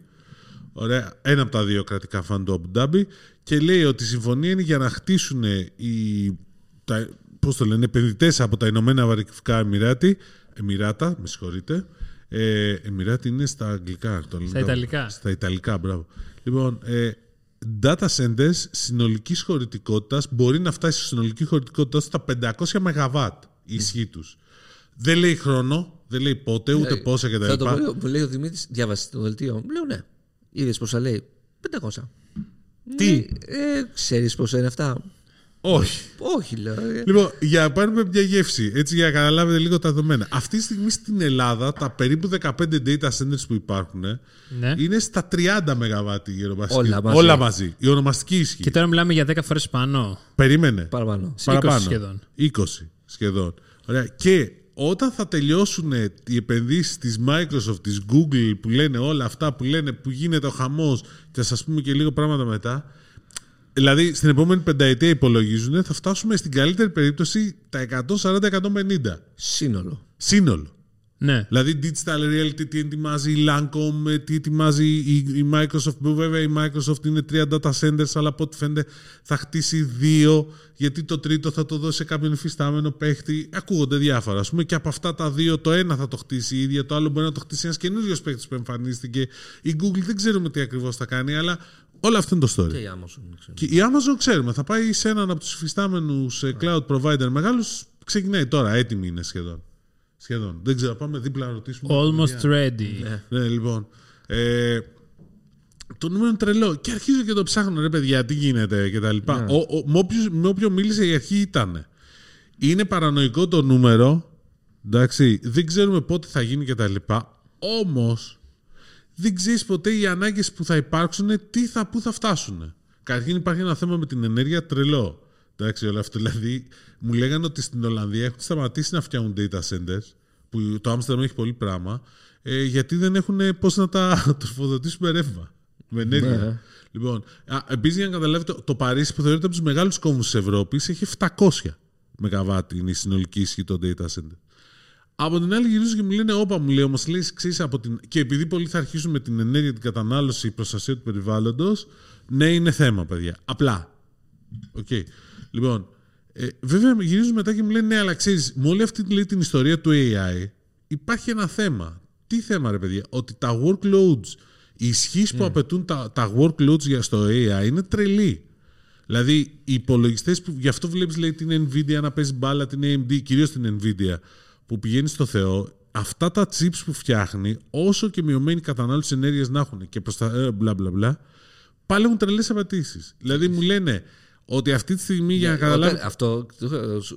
Ωραία, ένα από τα δύο κρατικά φαν του Αμπου Ντάμπι. Και λέει ότι η συμφωνία είναι για να χτίσουν οι, τα, πώς το λένε, επενδυτές από τα Ηνωμένα Αραβικά Εμμυράτη, Εμμυράτα, με συγχωρείτε. Ε, Εμμυράτη είναι στα αγγλικά. Το λένε Στα τα- Ιταλικά. Στα Ιταλικά, μπράβο. Λοιπόν, ε, data centers συνολικής χωρητικότητας μπορεί να φτάσει στη συνολική χωρητικότητα στα 500 ΜΒ η ισχύ τους. Δεν λέει χρόνο, δεν λέει πότε, ούτε πόσα Θα το κτλ. πω, μου λέει ο Δημήτρης, διάβασε το δελτίο. Μου λέω ναι. Είδες πόσα λέει. 500. Τι; Ναι, ε, Ξέρεις πόσα είναι αυτά. Όχι. Όχι, λέω. ε. Λοιπόν, για να πάρουμε μια γεύση, έτσι για να καταλάβετε λίγο τα δεδομένα. Αυτή τη στιγμή στην Ελλάδα, τα περίπου 15 data centers που υπάρχουν ε, Ναι. είναι στα 30 ΜΒ η ονομαστική. Όλα μαζί. Όλα μαζί. Η ονομαστική ισχύ. Και τώρα μιλάμε για 10 φορές πάνω. Περίμενε. Παραπάνω. Σε 20 σχεδόν. 20 σχεδόν. Ωραία. Και όταν θα τελειώσουν οι επενδύσεις της Microsoft, της Google που λένε όλα αυτά που λένε που γίνεται ο χαμός και θα σας πούμε και λίγο πράγματα μετά δηλαδή στην επόμενη πενταετία υπολογίζουν θα φτάσουμε στην καλύτερη περίπτωση τα 140-150 Σύνολο. σύνολο. Ναι. Δηλαδή digital reality τι ετοιμάζει η Lancome, τι ετοιμάζει η, η Microsoft που βέβαια η Microsoft είναι τρία data centers αλλά από ό,τι φαίνεται θα χτίσει δύο γιατί το τρίτο θα το δώσει σε κάποιον υφιστάμενο παίχτη. Ακούγονται διάφορα. Ας πούμε και από αυτά τα δύο το ένα θα το χτίσει η ίδια, το άλλο μπορεί να το χτίσει ένας καινούριο παίχτης που εμφανίστηκε. Η Google δεν ξέρουμε τι ακριβώς θα κάνει αλλά όλο αυτό είναι το story. Και η Amazon. δεν ξέρω. Και η Amazon ξέρουμε, θα πάει σε έναν από τους υφιστάμενους ε, cloud provider μεγάλους, ξεκινάει τώρα, έτοιμη είναι σχεδόν. Σχεδόν. Δεν ξέρω, πάμε δίπλα να ρωτήσουμε. Almost ready. Ναι, λοιπόν. Ε, το νούμερο είναι τρελό. Και αρχίζω και το ψάχνω, ρε παιδιά, τι γίνεται και τα λοιπά. Ο, ο, με, όποιους- με όποιο μίλησε η αρχή ήταν. Είναι παρανοϊκό το νούμερο. Εντάξει, δεν ξέρουμε πότε θα γίνει και τα λοιπά. Όμως, δεν ξέρεις ποτέ οι ανάγκες που θα υπάρξουν, τι θα, πού θα φτάσουν. Καταρχήν υπάρχει ένα θέμα με την ενέργεια τρελό. Εντάξει, όλο αυτό. Δηλαδή, μου λέγανε ότι στην Ολλανδία έχουν σταματήσει να φτιάχνουν data centers, που το Amsterdam έχει πολύ πράγμα, ε, γιατί δεν έχουν πώς να τα τροφοδοτήσουν με ρεύμα. Με ενέργεια. Ναι. Λοιπόν, επίσης για να καταλάβετε, το Παρίσι που θεωρείται από τους μεγάλους κόμβους της Ευρώπης έχει 700 MW είναι η συνολική ισχύ των data center. Από την άλλη γυρίζουν και μου λένε, όπα μου λέει, όμως λέει εξής από την... Και επειδή πολλοί θα αρχίσουν με την ενέργεια, την κατανάλωση, η προστασία του περιβάλλοντος, ναι, είναι θέμα, παιδιά. Απλά. Οκ. Λοιπόν, ε, βέβαια γυρίζουν μετά και μου λένε, ναι, αλλά ξέρεις, με όλη αυτή λέει, την ιστορία του AI, υπάρχει ένα θέμα. Τι θέμα, ρε παιδιά, ότι τα workloads, η ισχύς που απαιτούν τα, τα workloads για στο AI είναι τρελή. Δηλαδή, οι υπολογιστές που. Γι' αυτό βλέπεις λέει, την Nvidia να παίζει μπάλα, την AMD, κυρίως την Nvidia, που πηγαίνει στο Θεό. Αυτά τα chips που φτιάχνει, όσο και μειωμένη κατανάλωση ενέργειας να έχουν και προ τα. Ε, μπλα μπλα μπλα, πάλι έχουν τρελές απαιτήσεις. Δηλαδή, μου λένε ότι αυτή τη στιγμή για να Ναι, καταλάβει. όταν- αυτό,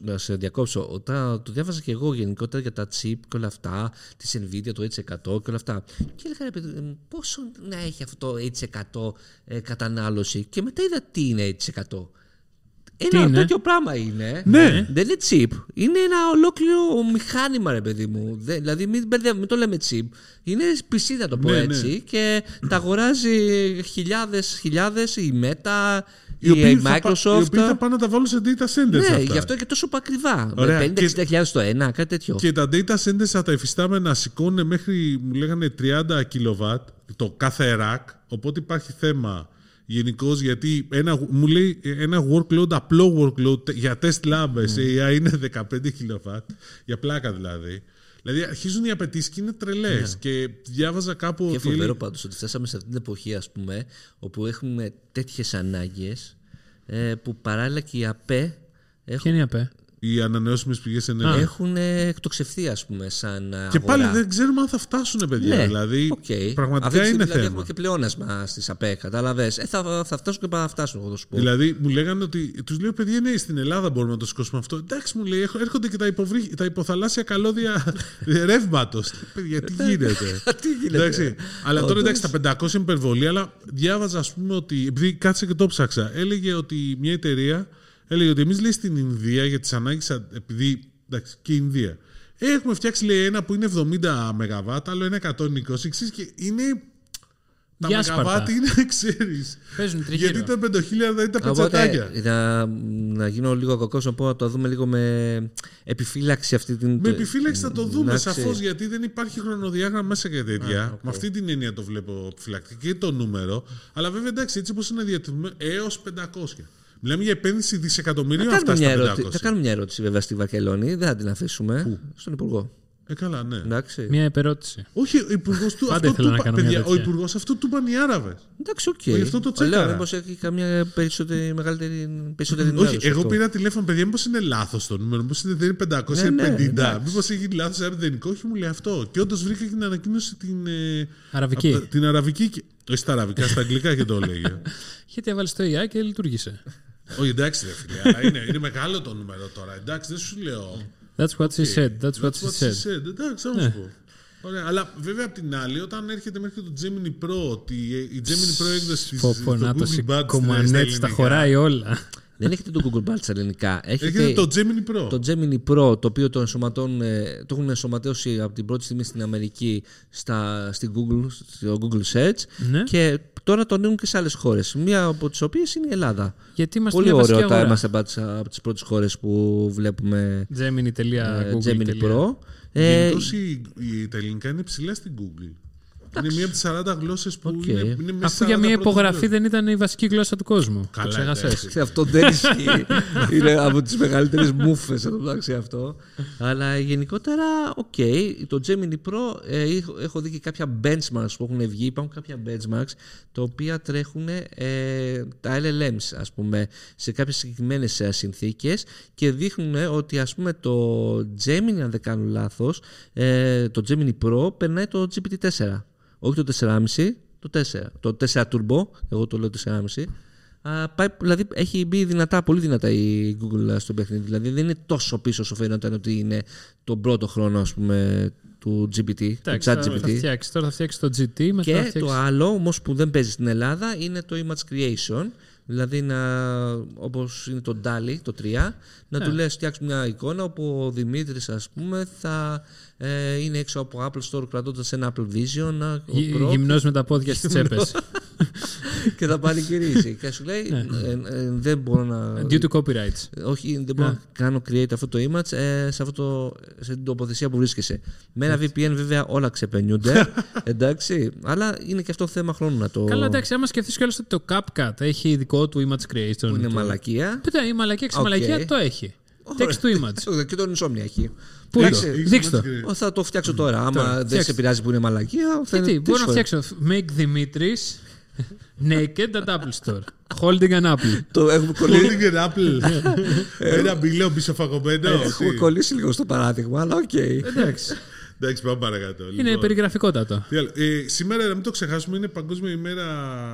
να σε διακόψω, όταν το διάβαζα και εγώ γενικότερα για τα chip και όλα αυτά, της Nvidia, το H100 και όλα αυτά. Και έλεγα, ρε παιδί μου, πόσο να έχει αυτό το H100 ε, κατανάλωση. Και μετά είδα τι είναι H100. Ένα είναι; τέτοιο πράγμα είναι. Ναι. Δεν είναι chip. Είναι ένα ολόκληρο μηχάνημα, ρε παιδί μου. Δεν- δηλαδή, μην, μπερδεύουμε, μην το λέμε chip. Είναι PC, να το πω Ναι, έτσι. ναι. Και τα αγοράζει χιλιάδες χιλιάδες η Meta, η, Οι οποίοι, θα, πα- Microsoft. οι οποίοι θα πάνε να τα βάλουν σε data centers. Ναι, αυτά. γι' αυτό και τόσο ακριβά. Ωραία. Με Και- 50-60 το ένα, κάτι τέτοιο. Και τα data centers θα τα εφιστάμενα σηκώνουν μέχρι, μου λέγανε, 30 κιλοβάτ το κάθε rack. Οπότε υπάρχει θέμα γενικώς γιατί ένα, μου λέει ένα workload, απλό workload για test lab σε AI είναι 15 κιλοβάτ. Για πλάκα δηλαδή. Δηλαδή αρχίζουν οι απαιτήσεις και είναι τρελές. Και διάβαζα κάπου. Και ότι φοβερό έλεγε- πάντως ότι φτάσαμε σε αυτή την εποχή, ας πούμε, όπου έχουμε τέτοιες ανάγκες ε, που παράλληλα και οι ΑΠΕ έχουν, Ποια είναι η ΑΠΕ; Οι ανανεώσιμες πηγές ενέργειας. έχουν ε, εκτοξευθεί, ας πούμε, σαν αγορά. Και πάλι δεν ξέρουμε αν θα φτάσουν, παιδιά. Ναι, δηλαδή, οκ. πραγματικά Αυτή τη στιγμή, είναι δηλαδή, θέμα. Έχουμε και πλεόνασμα στις ΑΠΕ, κατάλαβες. Ε, θα, θα φτάσουν και θα φτάσουν, εγώ θα σου πω. Δηλαδή μου λέγανε ότι. Τους λέω, παιδιά, ναι, στην Ελλάδα μπορούμε να το σηκώσουμε αυτό. Εντάξει, μου λέει, έχ- έρχονται και τα, υποβρύ, τα υποθαλάσσια καλώδια ρεύματος. παιδιά, τι γίνεται; Τι γίνεται. Εντάξει. Αλλά τώρα Όντως. εντάξει, τα 500 είναι υπερβολή, αλλά διάβαζα, ας πούμε, ότι. Επειδή κάτσε και το 'ψαξα, έλεγε ότι μια εταιρεία έλεγε ότι εμείς λέει στην Ινδία για τις ανάγκες. Επειδή. Εντάξει, και η Ινδία. Έχουμε φτιάξει λέει ένα που είναι 70 ΜΒ, άλλο ένα 120. Ξέρεις, και είναι. Τα Διάσπαρτα. ΜΒ είναι, ξέρεις. Παίζουν τριγύρω. Γιατί τα πεντοχίλιαρδα είναι τα Οπότε, πετσετάκια. να, να γίνω λίγο κακό να πω να το δούμε λίγο με επιφύλαξη αυτή την. Με επιφύλαξη θα το δούμε Εντάξει. σαφώς γιατί δεν υπάρχει χρονοδιάγραμμα μέσα και τέτοια. Με αυτή την έννοια το βλέπω επιφυλακτικά και το νούμερο. Αλλά βέβαια εντάξει, έτσι όπως είναι διατηρημένο έως 500. Μιλάμε για επένδυση δισεκατομμυρίων Θα αυτά κάνουμε, μια στα 500. ερώτηση, θα κάνουμε μια ερώτηση βέβαια στη Βακελόνη, δεν θα την αφήσουμε. Στον Υπουργό. Ε, καλά, ναι. Εντάξει. Μια επερώτηση. Όχι, ο υπουργός του. Πάντα αυτό ήθελα του να είπα- κάνω μια παιδιά, ο τέτοια. υπουργός αυτό του είπαν οι Άραβε. Εντάξει, οκ. Γι' αυτό το Λέω, τσέκαρα. μήπως έχει καμιά περισσότερη, μεγαλύτερη, περισσότερη Όχι, ενημέρωση εγώ αυτό. πήρα τηλέφωνο, παιδιά, μήπως είναι λάθος το νούμερο. Μήπως είναι, δεν είναι 500, Ναι, ναι, είναι 50. εντάξει. Μήπως έχει λάθος αεροδενικό, όχι, μου λέει αυτό. Και όντως βρήκα και την ανακοίνωση την. ε, Αραβική. από τα- την αραβική. και- Όχι στα αραβικά, στα αγγλικά και το έλεγε. Γιατί έβαλες το AI και λειτουργήσε. Όχι, εντάξει, ρε φίλε, αλλά είναι, είναι μεγάλο το νούμερο τώρα. Εντάξει, δεν σου λέω. That's what she said. That's what That's she said. Εντάξει, θα σου πω. Ωραία, αλλά βέβαια απ' την άλλη, όταν έρχεται μέχρι το Gemini Pro, ότι η Gemini Pro έκδοση της- Πω στο πω, να το Google Buds στα κομμανέτσι, τα ελληνικά, χωράει όλα. Δεν έχετε το Google Buds στα ελληνικά. Έχετε Έρχεται το Gemini Pro. το Gemini Pro, το οποίο το, ενσωματώνουν, ε, το έχουν ενσωματώσει από την πρώτη στιγμή στην Αμερική στα, στην Google, στο Google Search Ναι. και τώρα το ανοίγουν και σε άλλες χώρες. Μία από τις οποίες είναι η Ελλάδα. Γιατί είμαστε Πολύ μια βασική ωραίο ότι αγορά. είμαστε από τις, από τις πρώτες χώρες που βλέπουμε ε, Gemini.google. Gemini Pro. Ε, Γενικώς η, η, τα ελληνικά είναι ψηλά στην Google. Είναι μία από τις 40 γλώσσες που Οκ. είναι, είναι μέσα Αφού στις για 40 μια πρώτες υπογραφή γλώσσες. δεν ήταν η βασική γλώσσα του κόσμου. Καλά, το ξέχασες. εντάξει. αυτό δεν ισχύει. είναι από τις μεγαλύτερες μούφες εδώ μεταξύ αυτό. Αλλά γενικότερα, οκ, το Gemini Pro ε, έχω- έχω δει και κάποια benchmarks που έχουν βγει. Υπάρχουν κάποια benchmarks τα οποία τρέχουν ε, τα LLMs ας πούμε σε κάποιες συγκεκριμένες ε, συνθήκες και δείχνουν ότι ας πούμε το Gemini αν δεν κάνω λάθος ε, το Gemini Pro περνάει το GPT-4 όχι το 4,5 το 4 το 4 Turbo εγώ το λέω 4,5 Α, πάει, δηλαδή έχει μπει δυνατά, πολύ δυνατά η Google στο παιχνίδι. Δηλαδή δεν είναι τόσο πίσω όσο φαίνονταν ότι είναι τον πρώτο χρόνο ας πούμε, του GPT, του Εντάξει, chat τώρα θα GPT. φτιάξεις. Τώρα θα φτιάξεις το GT, μετά θα Και φτιάξει. το άλλο όμως που δεν παίζει στην Ελλάδα είναι το image creation. Δηλαδή να, όπως είναι το DALI, το 3, να Ναι. του λες φτιάξουμε μια εικόνα όπου ο Δημήτρης ας πούμε θα ε, είναι έξω από Apple Store κρατώντας ένα Apple Vision να- ο Γυ- Pro, Γυμνός με τα πόδια στις τσέπες. και θα πανηγυρίζει και σου λέει Ναι. ε, ε, δεν μπορώ να Due to copyrights. όχι, δεν μπορώ Α. να κάνω create αυτό το image ε, σε, αυτό το, σε την τοποθεσία που βρίσκεσαι. Με ένα VPN βέβαια όλα ξεπενιούνται. εντάξει, αλλά είναι και αυτό θέμα χρόνου να το. Καλά, εντάξει, άμα σκεφτείς κιόλας ότι το CapCut έχει δικό του image creation. που είναι του- μαλακία. Πείτε, η μαλακία Οκ. ξεμαλακία το έχει. Text to image. Ε, Και τον Insomnia έχει. Πού το, Εντάξει, Έχεις δείξτε το. σημαντική- Ω, Θα το φτιάξω τώρα. Άμα Τώρα, δεν φτιάξτε. σε πειράζει που είναι μαλακία. Θα Γιατί, είναι μπορώ να τρεις φτιάξω Make Dimitris naked at Apple Store. Holding an apple. φορές. Το έχουμε κολλήσει, Holding an apple. Ένα μήλο μισοφαγωμένο. έχουμε κολλήσει λίγο στο παράδειγμα, αλλά οκ. Εντάξει. Εντάξει, πάμε παρακάτω. Είναι Λοιπόν, περιγραφικότατο. τι άλλο; Ε, σήμερα, να μην το ξεχάσουμε, είναι Παγκόσμια ημέρα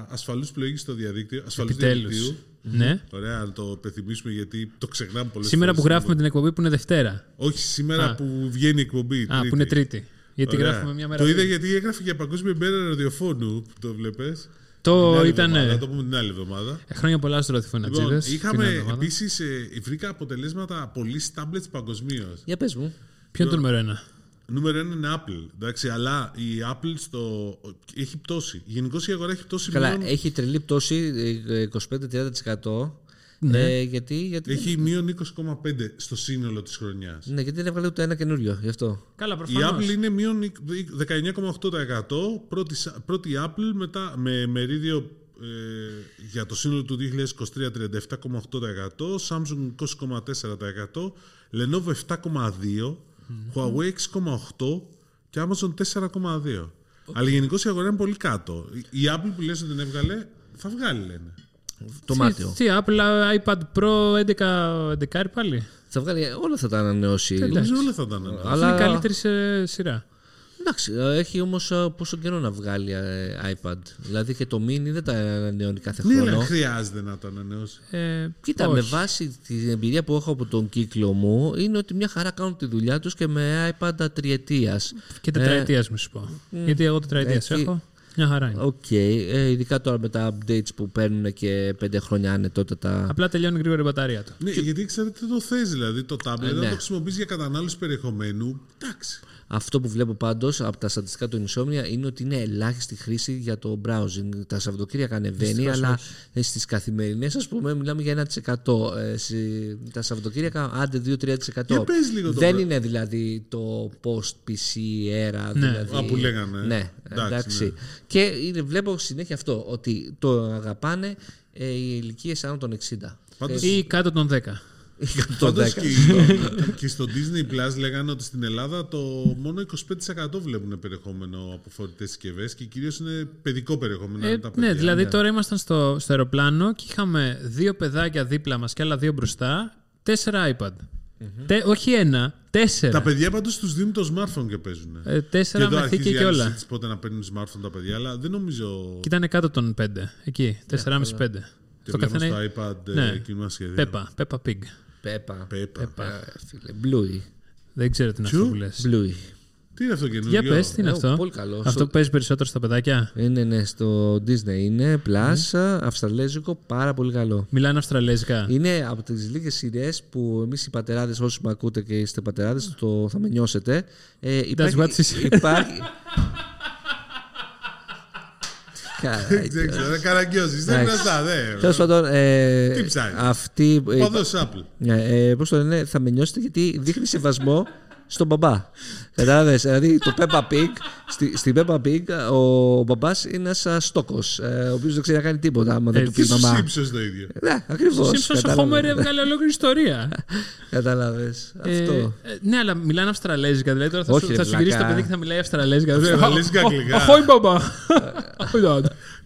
ασφαλούς πλοήγησης στο διαδίκτυο. Ασφαλούς Επιτέλους. διαδικτύου. Ναι. Ωραία, να το υπενθυμίσουμε γιατί το ξεχνάμε πολλές Σήμερα που γράφουμε την εκπομπή που είναι Δευτέρα. Όχι, σήμερα Α. που βγαίνει η εκπομπή. Α, που είναι Τρίτη. Γιατί Ωραία. γράφουμε μια μέρα. Το είδα πριν. γιατί έγραφε για Παγκόσμια ημέρα ραδιοφώνου. που Το βλέπει. Το ήταν. Θα το πούμε την άλλη εβδομάδα. Ε, Χρόνια πολλά στου Λοιπόν, ραδιοφωνατζίδε. είχαμε επίσης, βρήκα αποτελέσματα πολύ tablets παγκοσμίως. Για πες μου. Ποιο είναι το νούμερο ένα; Νούμερο ένα είναι Apple. Εντάξει, αλλά η Apple στο... έχει πτώση. Γενικώ η αγορά έχει πτώση. Καλά, μείον- έχει τρελή πτώση ε, 25-30%. Ναι. Ε, γιατί, γιατί, Έχει μείον 20,5 στο σύνολο της χρονιάς. ναι, γιατί δεν έβγαλε ούτε ένα καινούριο γι' αυτό. Καλά, Η προφανώς. Apple είναι μείον 19,8%. Πρώτη, πρώτη Apple μετά, με μερίδιο ε, για το σύνολο του 2023 37,8%, Samsung 20,4%, Lenovo 7,2%, Huawei 6,8% και Amazon 4,2%. Αλλά γενικώς η αγορά είναι πολύ κάτω. Η Apple που λες ότι την έβγαλε, θα βγάλει λένε. Το Τι- Μάτιο. Τι, Apple iPad Pro 11, 11 πάλι. Θα βγάλει, όλα θα τα ανανεώσει. Νομίζω όλα θα ήταν. Αλλά- Αλλά... Είναι καλύτερη σε σειρά. Εντάξει, ε, έχει όμως πόσο καιρό να βγάλει ε, iPad. Δηλαδή και το mini δεν τα ανανεώνει κάθε Ναι, χρόνο. αλλά χρειάζεται να το ανανεώσει. Ε, Κοίτα, όχι. με βάση την εμπειρία που έχω από τον κύκλο μου, είναι ότι μια χαρά κάνουν τη δουλειά τους και με iPad τριετίας. Και τετραετίας, μου σου πω. Γιατί εγώ τετραετίας Εκεί- έχω. Μια χαρά είναι. Οκ, ε, ειδικά τώρα με τα updates που παίρνουν και πέντε χρόνια ανετότατα. Απλά τελειώνει γρήγορα η μπαταρία του. Ναι, γιατί ξέρετε το θες δηλαδή το tablet, Ε, αν ναι. το χρησιμοποιείς για κατανάλωση περιεχομένου, εντάξει. Αυτό που βλέπω πάντως από τα στατιστικά του Insomnia είναι ότι είναι ελάχιστη χρήση για το browsing. Τα Σαββατοκύριακα ανεβαίνει, Δυστυχώς αλλά ε, στις καθημερινές ας πούμε μιλάμε για 1%. Ε, σε- τα Σαββατοκύριακα άντε 2-3%. Για πες λίγο το Δεν bra- είναι δηλαδή το post-PC era. Ναι. Δηλαδή, Α, που λέγανε. Ναι, Εντάξει, εντάξει. ναι. Και είναι, βλέπω συνέχεια αυτό, ότι το αγαπάνε ε, οι ηλικίες άνω των 60. Πάντως, Ή κάτω των 10. Το πάντως 10. και, και στο Disney Plus λέγανε ότι στην Ελλάδα το μόνο 25% βλέπουν περιεχόμενο από φορητές συσκευές και κυρίως είναι παιδικό περιεχόμενο. Ε, είναι τα ναι, παιδιά. δηλαδή τώρα ήμασταν στο, στο αεροπλάνο και είχαμε δύο παιδάκια δίπλα μας και άλλα δύο μπροστά, τέσσερα iPad. Τε- όχι ένα, τέσσερα. Τα παιδιά πάντως τους δίνουν το smartphone και παίζουν. Ε, και τέσσερα εδώ με αρχίζει θήκη η και άλλη όλα. συζήτηση πότε να παίρνουν smartphone τα παιδιά, αλλά δεν νομίζω. Και ήταν κάτω των 5. Εκεί, 4,5-5. Και Το βλέπω καθένα. στα iPad ε, Ναι. κοινά σχέδια. Πέπα, Πέπα Pig. Πέπα. Πέπα. Ε, φίλε, Bluey. Δεν ξέρω τι είναι Ποιο; αυτό που λες. Bluey. Τι είναι αυτό καινούργιο. Για πες, τι είναι Ε, αυτό. πολύ καλό. Αυτό Στο- που παίζει περισσότερο στα παιδάκια. Είναι, ναι, στο Disney είναι. Plus, αυστραλέζικο, πάρα πολύ καλό. Μιλάνε Αυστραλέζικα. Είναι από τις λίγες σειρές που εμείς οι πατεράδες, όσοι με ακούτε και είστε πατεράδες, το θα με νιώσετε. Ε, υπάρχει, what she said. υπάρχει... Καλά, Δεν ξέρω, δεν καραγκιόζεις. Δεν είναι Εντάξει. αυτά, δε. Τέλος πάντων, ε, Τι ψάχνεις; αυτή. Ε, Πόδος Apple. ε, Πώς το λένε, θα με νιώσετε γιατί δείχνει σεβασμό στον μπαμπά. Κατάλαβε. Δηλαδή το Peppa Pig, στη, στην Peppa Pig ο μπαμπά είναι ένα στόκο, ο οποίο δεν ξέρει να κάνει τίποτα άμα δεν Ε, του Και πει στους μαμά. Simpsons το ίδιο. Ναι, ακριβώ. Ο Simpsons ο Homer έβγαλε ολόκληρη ιστορία. Κατάλαβε. Ε, Αυτό. ε, ναι, αλλά μιλάνε Αυστραλέζικα. Δηλαδή τώρα θα Όχι, σου, ρε θα σου γυρίσει το βλάκα. παιδί και θα μιλάει Αυστραλέζικα. Αυστραλέζικα αγγλικά. Αχόι μπαμπά.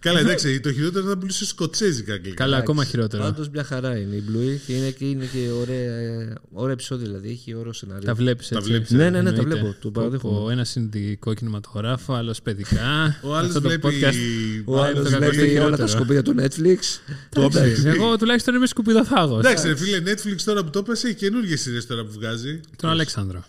Αχόι dad. Καλά, εντάξει, το χειρότερο θα μιλούσε σκοτσέζικα αγγλικά. Καλά, ακόμα χειρότερο. Πάντως μια χαρά είναι η Bluey και είναι και, είναι και ωραία, ε, ωραία επεισόδια, δηλαδή έχει ωραίο σενάριο. Τα βλέπεις έτσι. βλέπεις, Ναι, ναι, ναι, τα Εννοείται. βλέπω, το παραδέχομαι. Ο ένας συνδικό κινηματογράφο, άλλος παιδικά. Ο άλλος Αυτό το βλέπει. podcast. Ο άλλος το κακό βλέπει είναι όλα χειρότερο. τα σκουπίδια του Netflix. Εντάξει, Εγώ τουλάχιστον είμαι σκουπιδοθάγος. Εντάξει, ρε φίλε, Netflix τώρα που το έπεσε έχει καινούργιες σειρές τώρα που βγάζει. Τον Αλέξανδρο.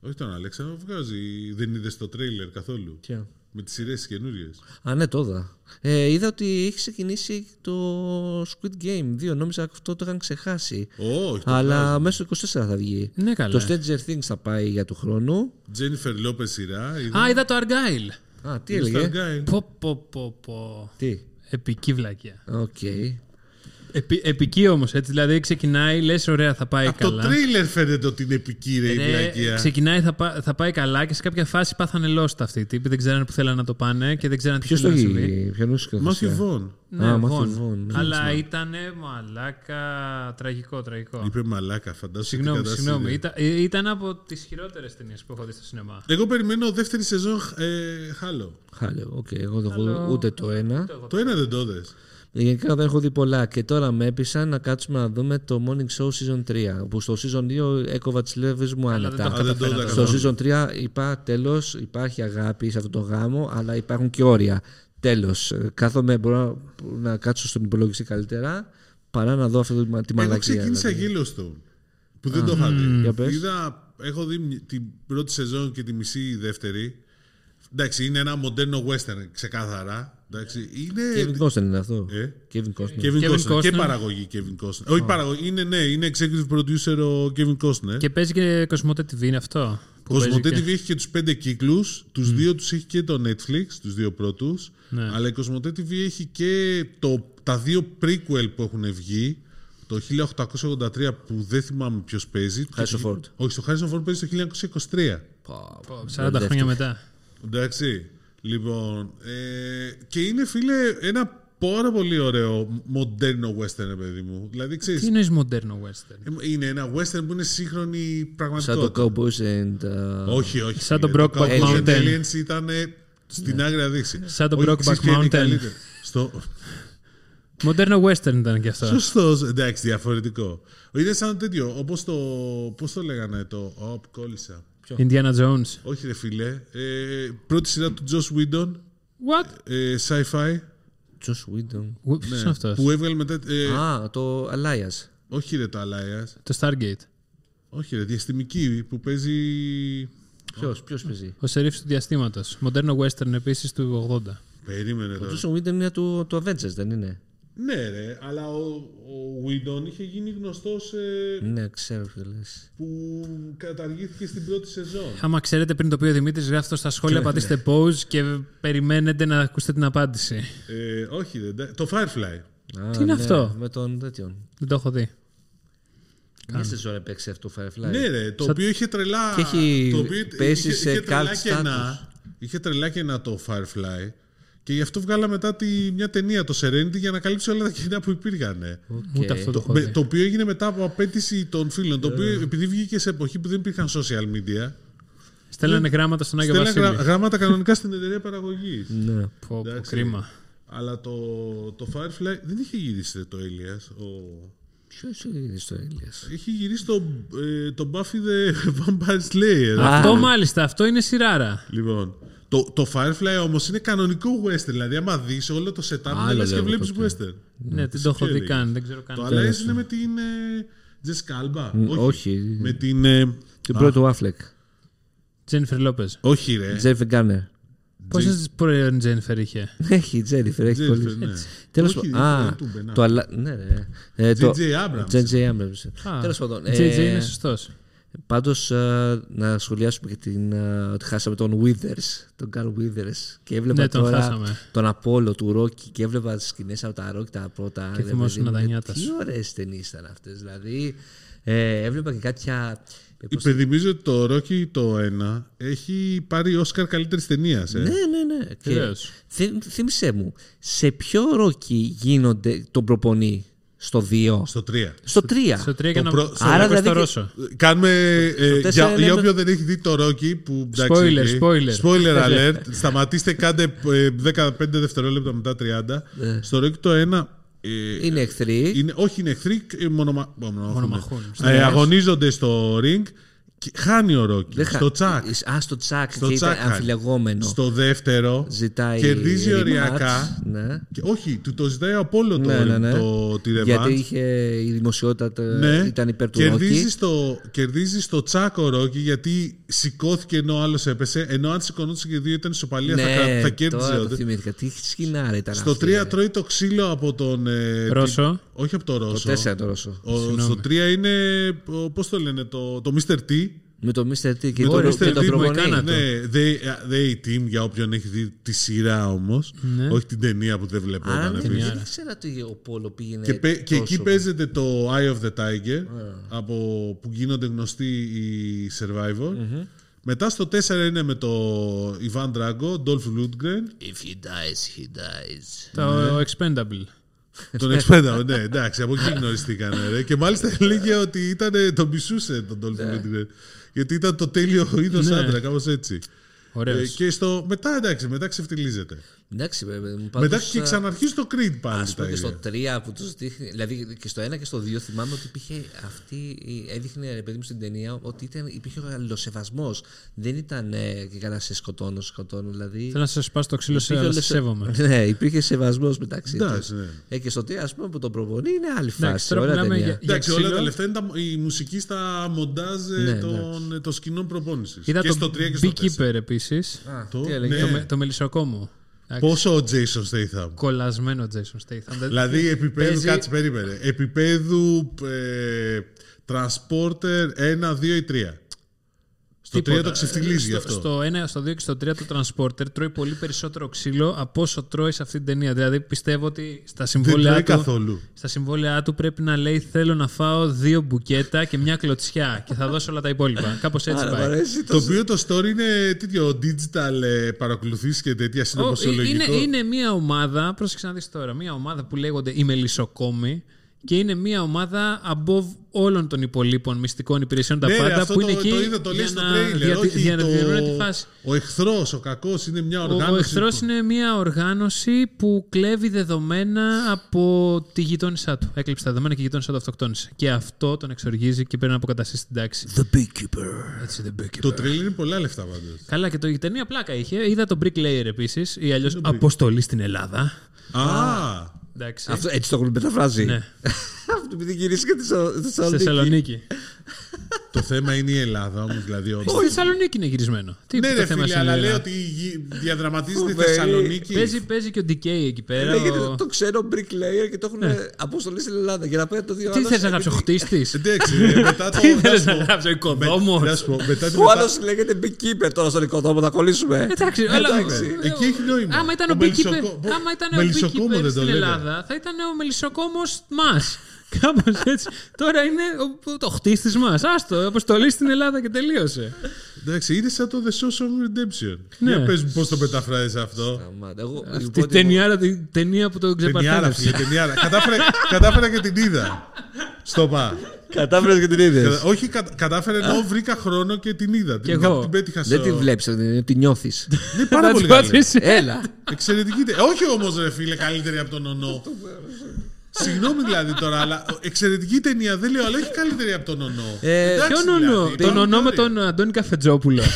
Όχι τον Αλέξανδρο, βγάζει. Δεν είδες το τρέιλερ καθόλου; Ποια; Με τις σειρές τι καινούριες. Α, ναι, το είδα. Ε, είδα ότι έχει ξεκινήσει το Squid Game 2. Νόμιζα αυτό το είχαν ξεχάσει. Όχι, το Αλλά μέσα στο 24 θα βγει. Ναι, καλά. Το Stranger Things θα πάει για του χρόνου. Τζένιφερ Λόπε σειρά. είδα. Α, είδα το Argyle. Α, τι Είδες το έλεγε; Argyle; Πω, πω, πω, πω. Τι; Επική βλακία. Οκ. Επι, επική όμως, έτσι. Δηλαδή ξεκινάει, λες, ωραία, θα πάει Από το καλά. τρέιλερ φαίνεται ότι είναι επική ρε η Ρε, βλακεία. ξεκινάει, θα, πά- θα πάει καλά και σε κάποια φάση πάθανε lost αυτοί οι τύποι. Δεν ξέρανε που θέλανε να το πάνε και δεν ξέρανε τι Ποιος το θέλανε να συμβεί. έχει, ποιον έχει Matthew σκηνοθεσία. Vaughn. Ναι, Α, Vaughn. Matthew Vaughn, ναι. Αλλά ήταν μαλάκα τραγικό, τραγικό. Είπε μαλάκα, φαντάζομαι. Συγγνώμη, συγγνώμη. Ήταν, ε, ήταν από τις χειρότερες ταινίες που έχω δει στο σινεμά. Εγώ περιμένω δεύτερη σεζόν ε, Χάλο. Χάλιο, οκ. Εγώ δεν έχω δει ούτε το ένα. Το ένα δεν το 'δες. Γενικά δεν έχω δει πολλά και τώρα με έπεισαν να κάτσουμε να δούμε το Morning Show Season 3. Που στο Season 2 έκοβα τις φλέβες μου Αλλά δεν άνετα. το Α, δεν το καταφέρατε. είδα Στο καθόλου. Season 3 είπα τέλος, υπάρχει αγάπη σε αυτόν τον γάμο, αλλά υπάρχουν και όρια. Τέλος. Κάθομαι, μπορώ να, να κάτσω στον υπολογιστή καλύτερα παρά να δω αυτή τη, τη Εγώ μαλακία. ξεκίνησα δηλαδή. Yellowstone. Που δεν το είχα δει. Για πες. Είδα, έχω δει μ- την πρώτη σεζόν και τη μισή η δεύτερη. Εντάξει, είναι ένα μοντέρνο western, ξεκάθαρα. Εντάξει, είναι. Kevin Costner είναι αυτό. Ε; Kevin Costner. Kevin Kevin Costner. Και Costner. παραγωγή Kevin Costner. Όχι παραγωγή, είναι, ναι, είναι executive producer ο Kevin Costner. Και παίζει και Κοσμοτέ TV, είναι αυτό. που Κοσμοτέ παίζει TV και- έχει και τους πέντε κύκλους. Τους δύο τους έχει και το Netflix, τους δύο πρώτους. Ναι. Αλλά η Κοσμοτέ TV έχει και το, τα δύο prequel που έχουν βγει. Το 1883 που δεν θυμάμαι ποιος παίζει. Harrison Ford. Όχι, στο Harrison Ford παίζει το 1923. Πω, πω, 40 χρόνια μπερδεύτηκα. μετά. Εντάξει. Λοιπόν, ε, και είναι φίλε ένα πάρα πολύ ωραίο μοντέρνο western, ρε παιδί μου. Δηλαδή, ξέρεις, Τι είναι μοντέρνο western; ε, είναι ένα western που είναι σύγχρονη Σαν το πραγματικότητα. Cowboys and... uh, Όχι, όχι. Σαν το φίλε. Brokeback Cowboys and Mountain. Aliens ήταν στην άκρη αδείξη. Σαν το Όχι, Brokeback ξέρεις ποια είναι η Mountain. καλύτερη. Στο... Μοντέρνο western ήταν και αυτό. Σωστός, εντάξει, διαφορετικό. Είναι σαν τέτοιο, όπως το. Πώς το λέγανε το. Ωπ, κόλλησα. Indiana Jones. Όχι, ρε φίλε. Ε, πρώτη σειρά του Joss Whedon. What? Ε, sci-fi. Josh Whedon. Ποιος είναι αυτός; Ναι. Που έβγαλε μετά. Ε, Α, το Elias. όχι, ρε το Alliance. Το Stargate. Όχι, ρε, διαστημική που παίζει. Ποιος, ποιος παίζει; Ο σερίφ του διαστήματος. Μοντέρνο western επίσης του 80. Περίμενε Ο τώρα. Josh Whedon είναι του, του Avengers, δεν είναι; Ναι, ρε, αλλά ο, ο Whedon είχε γίνει γνωστός ε, Ναι, ξέρω ποιο λες. που καταργήθηκε στην πρώτη σεζόν. Άμα ξέρετε πριν το πει ο Δημήτρης, γράφτε το στα σχόλια, πατήστε pause και περιμένετε να ακούσετε την απάντηση. Ε, όχι, ρε, ντα- το Firefly. Α, Τι είναι ναι, αυτό; Με τον τέτοιον. Δεν το έχω δει. Μια σεζόν έπαιξε αυτό το Firefly. Ναι, ρε, το Σαν- οποίο είχε τρελά. Και έχει το οποίο πέσει είχε- σε είχε τρελά καλτ κενά. Είχε τρελά κενά το Firefly. Και γι' αυτό βγάλα μετά τη, μια ταινία, το Serenity, για να καλύψει όλα τα κενά που υπήρχαν. Οκ. Ούτε αυτό το έχω Με- δει. το οποίο έγινε μετά από απαίτηση των φίλων. Το οποίο Ε. επειδή βγήκε σε εποχή που δεν υπήρχαν social media. Στέλνανε γράμματα στον Άγιο Στέλνανε Βασίλη. γρα- γράμματα κανονικά στην εταιρεία παραγωγής. Ναι. Πω, πω, Εντάξει. κρίμα. Αλλά το, το Firefly δεν είχε γυρίσει το Elias. Ο... Ποιος είναι στο Έλληας. Έχει γυρίσει το, ε, το Buffy the Vampire Slayer. Α. Αυτό μάλιστα, αυτό είναι σειράρα. Λοιπόν, το, το Firefly όμως είναι κανονικό western. Δηλαδή, άμα δεις όλο το setup, Άλλο δεν λες και level βλέπει τότε. western. Ναι, δεν το έχω δει έλεγες. καν, δεν ξέρω καν. Το τι Alliance είναι. είναι με την. Ε, Jessica Alba. Μ, όχι. Με την. Ε, Την α, πρώτη του Affleck. Τζένιφερ Λόπε. όχι, ρε. Τζέφερ Γκάνερ. Πόσες πρώην Τζένιφερ είχε; Έχει η Τζένιφερ, έχει Jennifer, πολύ. ναι. Τέλος Όχι, πάντων. Α, δεν του μπαινά. το αλα... Ναι, ρε. Ε, το- J.J. Abrams. J.J. Abrams. Α, Τέλος πάντων. JJ ε, είναι σωστός. Πάντως να σχολιάσουμε και την, ε, ότι χάσαμε τον Withers, τον Carl Withers. Και έβλεπα Ναι, τον τώρα χάσαμε. τον Απόλο του Ρόκι και έβλεπα τι σκηνές από τα Ρόκι τα πρώτα. Και ρε θυμόσουν παιδί μου, τα νιάτα Τι σου. ωραίες ταινίες ήταν αυτές. Δηλαδή ε, έβλεπα και κάποια. ε, πώς- Υπενθυμίζω ότι το Rocky το 1 έχει πάρει Όσκαρ καλύτερης ταινίας. Ε. Ναι, ναι, ναι. Και Βεβαίως. θύ- θύμισέ μου, σε ποιο Ρόκι γίνονται τον προπονεί, στο 2, Στο 3. στο 3. Στο 3 για Το να προ- στο- Άρα Άρα δηλαδή στο και- Ρώσο. Κάνουμε. ε, τέσσερα για, είναι για με- όποιον δεν έχει δει το Rocky. Που, εντάξει, Spoiler, οκ. spoiler. Spoiler alert. Σταματήστε, κάντε ε, 15 δευτερόλεπτα μετά 30. Στο Rocky το 1. ε, Είναι εχθροί. είναι, όχι, είναι εχθροί. ε, μονομα, μονομαχούν. Μονομαχούν. Ε, αγωνίζονται στο ring. Και χάνει ο Rocky. Δεν χα- Στο τσακ. Α, στο τσακ. Στο και τσακ. ήταν αμφιλεγόμενο. Στο δεύτερο. Ζητάει Κερδίζει rematch, οριακά. Ναι. Και, όχι, του το ζητάει ο Απόλλω το, Ναι, ναι, ναι. το, τη revanche. Γιατί είχε η δημοσιότητα τε- Ναι. ήταν υπέρ του κερδίζει Ρόκι. στο, κερδίζει στο τσάκο Ρόκι γιατί σηκώθηκε ενώ ο άλλος έπεσε. Ενώ αν σηκωνόταν και οι δύο ήταν ισοπαλία θα, κα- Ναι, θα κέρδιζε. τώρα ο το δε- θυμήθηκα. Τι σκηνάρα ήταν Στο αυτή, 3 ρε. τρώει το ξύλο από τον. Ε, Ρώσο. Τι- όχι από τον Το Ρώσο. 4 το Ρώσο. Ο, Συγγνώμη. στο 3 είναι. Πώς το λένε, το, το Mr. T. Με το Mr. T και Με τον το και Mr. τον T προπονεί. Μοϊκάνα. Ναι, they, they Team για όποιον έχει δει τη σειρά όμως. Ναι. Όχι την ταινία που δεν Άρα βλεπόταν. δεν επίσης. δεν ήξερα ότι ο Πόλο πήγαινε. Και, πε- και εκεί τόσο. παίζεται το Eye of the Tiger από που γίνονται γνωστοί οι Survivor. Μετά στο 4 είναι με το Ivan Drago, Dolph Lundgren, If he dies, he dies. Το Expendable. Τον Expendable. ναι, εντάξει, από εκεί γνωριστήκανε. Ρε. Και μάλιστα έλεγε ότι ήταν, τον μισούσε τον Dolph Lundgren. Γιατί ήταν το τέλειο είδος Ναι. άντρα, κάπως έτσι. Ε, Ωραίος. και στο, μετά εντάξει, μετά ξεφτιλίζεται. Εντάξει, βέβαια. μου μετά πάντως, και α, ξαναρχίζει το Creed πάλι. Ας τα πούμε και στο ίδια. 3 που τους δείχνει. Δηλαδή και στο 1 και στο 2 θυμάμαι ότι υπήρχε αυτή. η- Έδειχνε ρε παιδί μου στην ταινία ότι ήταν, υπήρχε ο αλληλοσεβασμός. Δεν ήταν ε, και καλά σε σκοτώνω, σε σκοτώνω. Δηλαδή. Θέλω να σας σπάσω το ξύλο σε υπήρχε αλλά σε ολοσε- σέβομαι. Ναι, υπήρχε σεβασμός μεταξύ τους. Εντάξει, ναι. Ε, και στο 3 ας πούμε που τον προπονεί είναι άλλη Εντάξει, φάση. τώρα Ωραία μιλάμε ταινία. για- Εντάξει, όλα ξύλο. τα λεφτά είναι τα, η μουσική στα μοντάζ ε, Ναι, των, των σκηνών προπόνησης. Είδα και το στο 3 και στο 4. Beekeeper επίσης. Α, Το- τι έλεγε. ναι. Το, με- το μελισσοκόμο. Εντάξει, Πόσο ο Jason Statham; Κολλασμένο Jason Statham. δηλαδή επίπεδου, Παίζει- κάτσε περίμενε, επίπεδου ε, Transporter 1, 2 ή 3. Στο 3 Τίποτα. το ξεφτιλίζει γι' Στο- αυτό. Στο 1, στο 2 και στο 3 το Transporter τρώει πολύ περισσότερο ξύλο από όσο τρώει σε αυτή την ταινία. Δηλαδή πιστεύω ότι στα Δεν συμβόλαια τρώει του, καθόλου. στα συμβόλαιά του πρέπει να λέει θέλω να φάω δύο μπουκέτα και μια κλωτσιά και θα δώσω όλα τα υπόλοιπα. Κάπως έτσι Άρα, μ' πάει. αρέσει Το οποίο το story είναι τέτοιο digital ε, παρακολουθήσει και τέτοια Ω, συνωμοσιολογικό; είναι, είναι μια ομάδα, πρόσεξε να δεις τώρα, μια ομάδα που λέγονται οι Μελισσοκόμοι και είναι μια ομάδα above όλων των υπολείπων μυστικών υπηρεσιών τα Ναι, ρε, πάντα αυτό που είναι το, εκεί το είδα, το λέει για στο να, τρέιλερ. για, όχι, για να το- διορθώνουν τη φάση. Ο εχθρός, ο κακός είναι μια Ο, οργάνωση. ο εχθρός που- είναι μια οργάνωση που κλέβει δεδομένα από τη γειτόνισά του. Έκλειψε τα δεδομένα και η γειτόνισά του αυτοκτόνησε. Και αυτό τον εξοργίζει και πρέπει να αποκαταστήσει την τάξη. The Beekeeper. Έτσι, the beekeeper. Το τρέιλερ είναι πολλά λεφτά πάντως. Καλά, και το, η ταινία πλάκα είχε. Είδα το Bricklayer επίσης, ή αλλιώς Αποστολή στην Ελλάδα. Α, Εντάξει. Αυτό, έτσι το έχουν μεταφράσει. Ναι. Αυτό επειδή γυρίστηκε στη Θεσσαλονίκη. Στη Θεσσαλονίκη. Το θέμα είναι η Ελλάδα όμως. Δηλαδή, όντως. Στη Θεσσαλονίκη είναι γυρισμένο. Τι Ναι, το ρε θέμα φίλε, αλλά σήμερα. λέει ότι γι- διαδραματίζεται στη Φοβερή. Θεσσαλονίκη. Παίζει, παίζει και ο DK εκεί πέρα. Λέγεται ο- το ξένο bricklayer και το έχουν αποστολή στην Ελλάδα. Για να πάει το δύο Τι θες να γράψει, ο χτίστης; Εντάξει, ρε, μετά το. Τι να θέλεις σου να πω, γράψει, ο με- οικοδόμος; να σου πω, μετά τη Ο μετα- άλλος λέγεται beekeeper τώρα στον οικοδόμο, θα κολλήσουμε. Εντάξει, αλλά. Εντάξει. Εκεί έχει νόημα. Άμα ήταν Ο ο beekeeper, μελισσοκό- άμα ήταν ο μελισσοκόμος beekeeper δεν το στην λένε. Ελλάδα, θα ήταν ο μελισσοκόμος μας. Κάπως έτσι. Τώρα είναι ο, το χτίστη μα. Άστο, αποστολή στην Ελλάδα και τελείωσε. Εντάξει, είναι σαν το The Social Redemption. Ναι. Για πες μου πώς το μεταφράζεις αυτό. Σταμάτα. Εγώ, Αυτή λοιπόν, η ταινιάρα, την ταινία που το Ταινιάρα, ξεπαρθένεψε. φίλε, ταινιάρα. Κατάφερα, κατάφερα και την είδα. Στο πα. Κατάφερες και την είδες. Κατα- Όχι, κα, κατάφερα ενώ βρήκα χρόνο και την είδα. Κι την, εγώ. την πέτυχα Δεν στο- τη βλέπεις, τη νιώθεις. Είναι πάρα Να πολύ της καλή. πατήσει. Έλα. Εξαιρετική. τε- Όχι όμως, ρε φίλε, καλύτερη από τον Ονό. Συγγνώμη δηλαδή τώρα, αλλά εξαιρετική ταινία δεν λέω, αλλά όχι καλύτερη από τον Ονό. Ε, Εντάξει, Ποιον ονό, δηλαδή, τον Tom ονό με Curry. τον Αντώνη Καφετζόπουλο.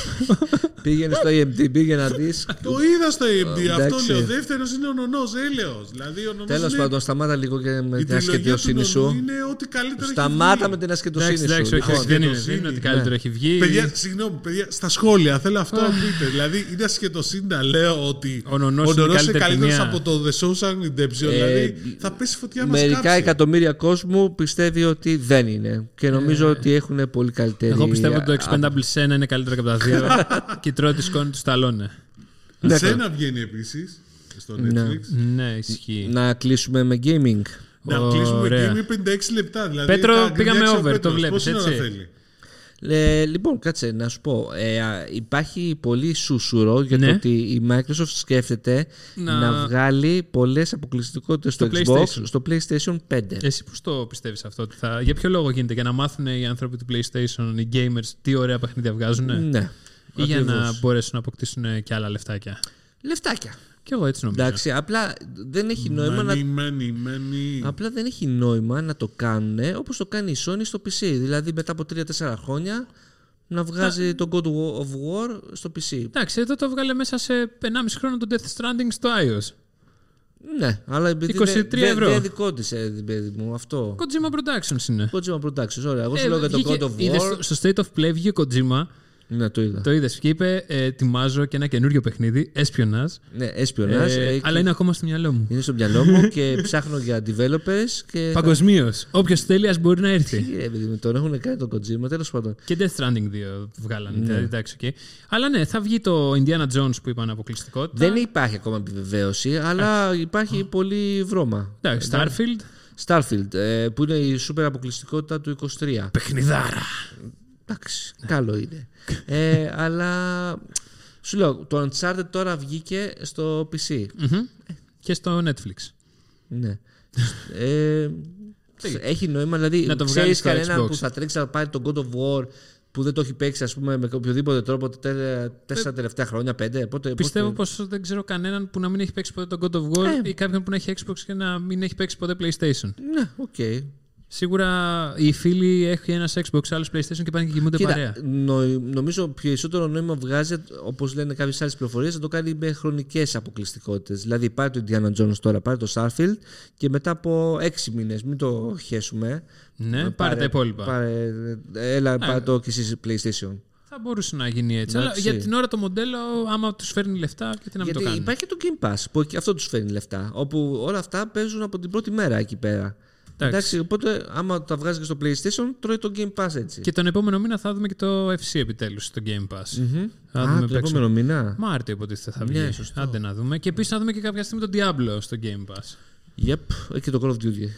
Πήγαινε στο IMDb για να δεις. Το είδα στο AMD, αυτό εντάξει. λέω. Δεύτερος είναι ο Νονό, έλεος. Δηλαδή ο Νονός Τέλος είναι- πάντων, σταμάτα λίγο και με η την τριλογία του ασχετιοσύνη Νονού σου. Είναι ό,τι καλύτερο έχει Σταμάτα βγει. με την ασχετοσύνη Εντάξει, εντάξει, σου. όχι, Λοιπόν, όχι, δεν είναι, σχετοσύνη. δεν είναι ότι καλύτερο έχει βγει. Παιδιά, συγγνώμη, παιδιά, στα σχόλια θέλω αυτό να πείτε. δηλαδή, είναι ασχετοσύνη να λέω ότι Ο Νονός είναι είναι καλύτερη καλύτερος ταινία. από το The Shawshank Redemption. δηλαδή, θα πέσει φωτιά μας Μερικά εκατομμύρια κόσμου πιστεύει ότι δεν είναι. Και νομίζω ότι έχουν πολύ καλύτερη. Εγώ πιστεύω ότι το α- Expendables 1 είναι καλύτερο και από τα δύο. και τρώει τη σκόνη του Σταλόνε. Ναι, Σένα βγαίνει επίσης στο Ναι. Netflix. Ναι, ισχύει. Να κλείσουμε με gaming. Να κλείσουμε Ωραία. game 56 λεπτά. Δηλαδή, Πέτρο, τα πήγαμε γκρινιάξει ο over, το Πέτρος. βλέπεις, Πόση ώρα έτσι; Θέλει. Ε, λοιπόν, κάτσε να σου πω. Ε, α, υπάρχει πολύ σούσουρο για Ναι. το ότι η Microsoft σκέφτεται Να- να, βγάλει πολλές αποκλειστικότητες στο, Στο Xbox PlayStation. στο PlayStation 5. Εσύ πώς το πιστεύεις αυτό, ότι θα... Για ποιο λόγο γίνεται, Για να μάθουν οι άνθρωποι του PlayStation, οι gamers, τι ωραία παιχνίδια βγάζουν, Ναι. ή για να ακριβώς. μπορέσουν να αποκτήσουν και άλλα λεφτάκια; Λεφτάκια. Και εγώ έτσι νομίζω. Εντάξει, απλά δεν έχει νόημα να Money, money, money. Απλά δεν έχει νόημα να το κάνουν όπως το κάνει η Sony στο PC. Δηλαδή μετά από 3-4 χρόνια να βγάζει το God of War στο PC. Εντάξει, εδώ το βγάλε μέσα σε 1,5 χρόνο το Death Stranding στο iOS. Ναι, αλλά επειδή 23 δεν- δεν- ευρώ. δεν δικό της, ε, παιδί μου, αυτό. Kojima Productions είναι. Kojima Productions, ωραία. Εγώ σου Ε, λέω για το βγήκε- God of είδες War. στο, στο State of Play βγήκε ο Kojima, Ναι, το είδα. το είδες και είπε: ε, Ετοιμάζω και ένα καινούριο παιχνίδι, Espionage. Ναι, espionage. Ε, ε, αλλά είναι ακόμα στο μυαλό μου. είναι στο μυαλό μου και ψάχνω για developers και. θα- Παγκοσμίως. Όποιος θέλει, ας μπορεί να έρθει. Τι, ρε, παιδί μου, τον έχουν κάνει τον Kojima, τέλος πάντων. Και Death Stranding 2 βγάλανε. δηλαδή, εντάξει, οκ. Αλλά ναι, θα βγει το Indiana Jones που είπαν αποκλειστικότητα. Δεν υπάρχει ακόμα επιβεβαίωση, αλλά υπάρχει πολύ βρώμα. Εντάξει, Starfield. Starfield, ε, που είναι η σούπερ αποκλειστικότητα του 23. Παιχνιδάρα. Εντάξει, καλό είναι. ε, αλλά σου λέω, το Uncharted τώρα βγήκε στο PC. Μμμ. Και στο Netflix. Ναι. ε, έχει νόημα, δηλαδή Να το ξέρεις βγάλεις στο κανέναν Xbox. που θα τρέξει να πάρει τον God of War που δεν το έχει παίξει ας πούμε, με οποιοδήποτε τρόπο τα τε- τέσσερα τελευταία χρόνια, πέντε. Πότε, Πιστεύω πότε... πως δεν ξέρω κανέναν που να μην έχει παίξει ποτέ τον God of War Ε. ή κάποιον που να έχει Xbox και να μην έχει παίξει ποτέ PlayStation. Ναι, οκ. Σίγουρα οι φίλοι έχουν ένα Xbox, άλλο PlayStation και πάνε και κοιμούνται Κοίτα, παρέα. νο- νομίζω περισσότερο νόημα βγάζει, όπως λένε κάποιες άλλες πληροφορίες, να το κάνει με χρονικές αποκλειστικότητες. Δηλαδή, πάρει το Indiana Jones τώρα, πάρει το Starfield και μετά από έξι μήνες, μην το χέσουμε. Ναι, πάρε, τα υπόλοιπα. Πάρε, έλα, πάρε το και εσεί PlayStation. Θα μπορούσε να γίνει έτσι. Αλλά Εντάξει. για την ώρα το μοντέλο, άμα τους φέρνει λεφτά, γιατί να μην Γιατί το κάνουν. υπάρχει και το Game Pass που και αυτό τους φέρνει λεφτά. Όπου όλα αυτά παίζουν από την πρώτη μέρα εκεί πέρα. Εντάξει, οπότε άμα τα βγάζει και στο PlayStation, τρώει το Game Pass έτσι. Και τον επόμενο μήνα θα δούμε και το FC επιτέλους στο Game Pass. Μμμ. Θα Α, δούμε τον παίξω. επόμενο μήνα. Μάρτιο υποτίθεται θα βγει. Ναι, σωστό. Άντε να δούμε. Και επίσης να δούμε και κάποια στιγμή τον Diablo στο Game Pass. Yep, έχει και το Call of Duty.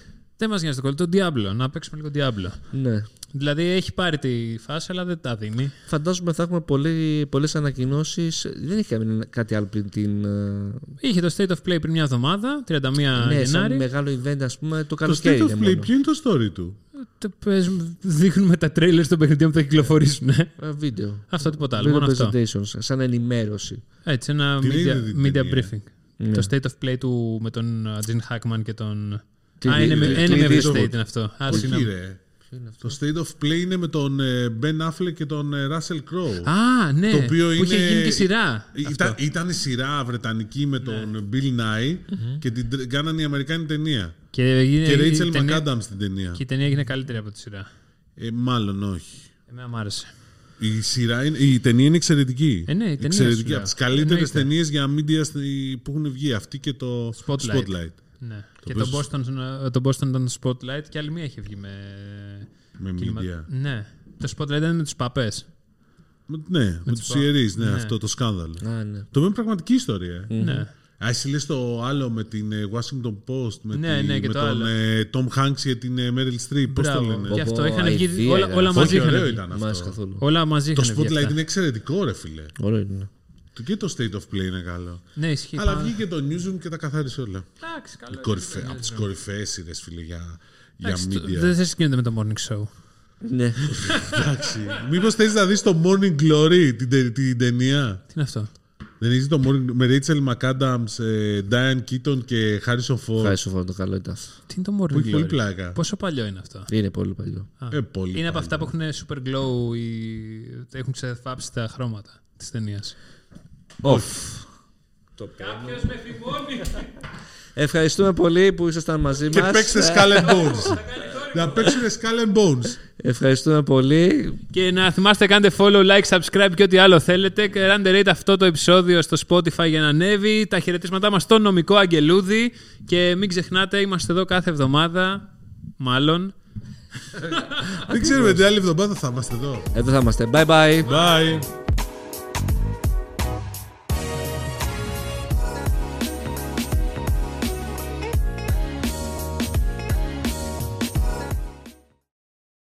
Δεν μας νοιάζει το κολλή, τον Diablo. Να παίξουμε λίγο Diablo. Ναι. Δηλαδή έχει πάρει τη φάση, αλλά δεν τα δίνει. Φαντάζομαι θα έχουμε πολλέ, πολλές ανακοινώσεις. Δεν έχει κάνει κάτι άλλο πριν την... ε, Είχε το State of Play πριν μια εβδομάδα, 31 ναι, σαν Γενάρη. μεγάλο event ας πούμε το Το καλοκαίρι State είναι of Play, μόνο. ποιο είναι το story του; Το παίζουμε- δείχνουμε τα trailers των παιχνιδιών που θα κυκλοφορήσουν. Ε, Βίντεο. αυτό τίποτα άλλο. Video Μόνο αυτό. presentations, σαν ενημέρωση. Έτσι, ένα Την media, είδε την media ταινία. briefing. Ναι. Το State of Play του με τον uh, Gene Hackman και τον. Τι- Α, είναι τι- με τι- Enemy of τι- the τι- State είναι αυτό. Α, Όχι, συγγνώμη. ρε. Το State of Play είναι με τον ε, Ben Affleck και τον ε, Russell Crowe. Α, ναι. Το οποίο που είχε είναι- γίνει και σειρά. Ήταν, ήταν η σειρά βρετανική με τον Bill Nye και την τρ- κάνανε η Αμερικάνη ταινία. Και, έγινε, Και η Rachel ταινία- McAdams στην ταινία. Και η ταινία έγινε καλύτερη από τη σειρά. Ε, μάλλον όχι. Εμένα μου άρεσε. Η, σειρά είναι, η ταινία είναι εξαιρετική. Ε, ναι, η ταινία εξαιρετική. σου λέω. Από τις καλύτερες Εννοείται. ταινίες για media στη- που έχουν βγει. Αυτή και το Spotlight. Spotlight. Ναι. και οποίο το Boston, το Boston ήταν το Spotlight και άλλη μία είχε βγει με. Με κινημα- media. Ναι. Το Spotlight ήταν με τους παπές. Με- ναι, με, τους τους πα- ιερείς, ναι, ναι. αυτό το σκάνδαλο. Α, ναι. Το οποίο είναι πραγματική ιστορία. ε. Ναι. Α, εσύ λες το άλλο με την ε, Washington Post, με, Ναι, τη- ναι, και με το τον άλλο. ε, Tom Hanks και την ε, Meryl Streep. Πώς το Μπράβο. λένε; Και αυτό Πω, είχαν πω, βγει. αηδία Όλα, ήταν. όλα Όχι, μαζί είχαν ωραίο βγει. ήταν Μ' άρεσε αυτό. καθόλου. Όλα μαζί Το είχαν βγει. Spotlight αυτά. είναι εξαιρετικό, ρε φίλε. Ωραίο είναι. Το- Και το State of Play είναι καλό. Ναι, ισχύει. Αλλά πάρα- βγήκε το Newsroom και τα καθάρισε όλα. Εντάξει, καλό. είναι. Κορυφαί, από τις κορυφαίες σειρές, φίλε, για, για Εντάξει, το- media. Δεν δεν συγκρίνεται με το morning show. Ναι. Εντάξει. Μήπως θες να δεις το Morning Glory, την, τε- την ταινία; Τι είναι αυτό; Δεν έχει το Morning με Rachel McAdams, ε, Diane Keaton και Harrison Ford. Ευχαριστώ πολύ, το καλό ήταν αυτό. Τι είναι το Που Morning έχει πολύ Glory? πλάκα. Πόσο παλιό είναι αυτό; Είναι πολύ παλιό. Α. Ε, πολύ είναι από παλιό. αυτά που έχουν super glow ή έχουν ξεφάψει τα χρώματα της ταινίας. Off. Κάποιος με θυμώνει. Ευχαριστούμε πολύ που ήσασταν μαζί Και μας. παίξτε Skull and Bones. Να παίξουν Skull and Bones. Ευχαριστούμε πολύ. Και να θυμάστε κάντε follow, like, subscribe και ό,τι άλλο θέλετε. Και κάντε rate αυτό το επεισόδιο στο Spotify για να ανέβει. Τα χαιρετίσματά μας στο νομικό αγγελούδι. Και μην ξεχνάτε, είμαστε εδώ κάθε εβδομάδα. Μάλλον. Δεν ξέρουμε την άλλη εβδομάδα θα είμαστε εδώ. Εδώ θα είμαστε. Bye bye. Bye.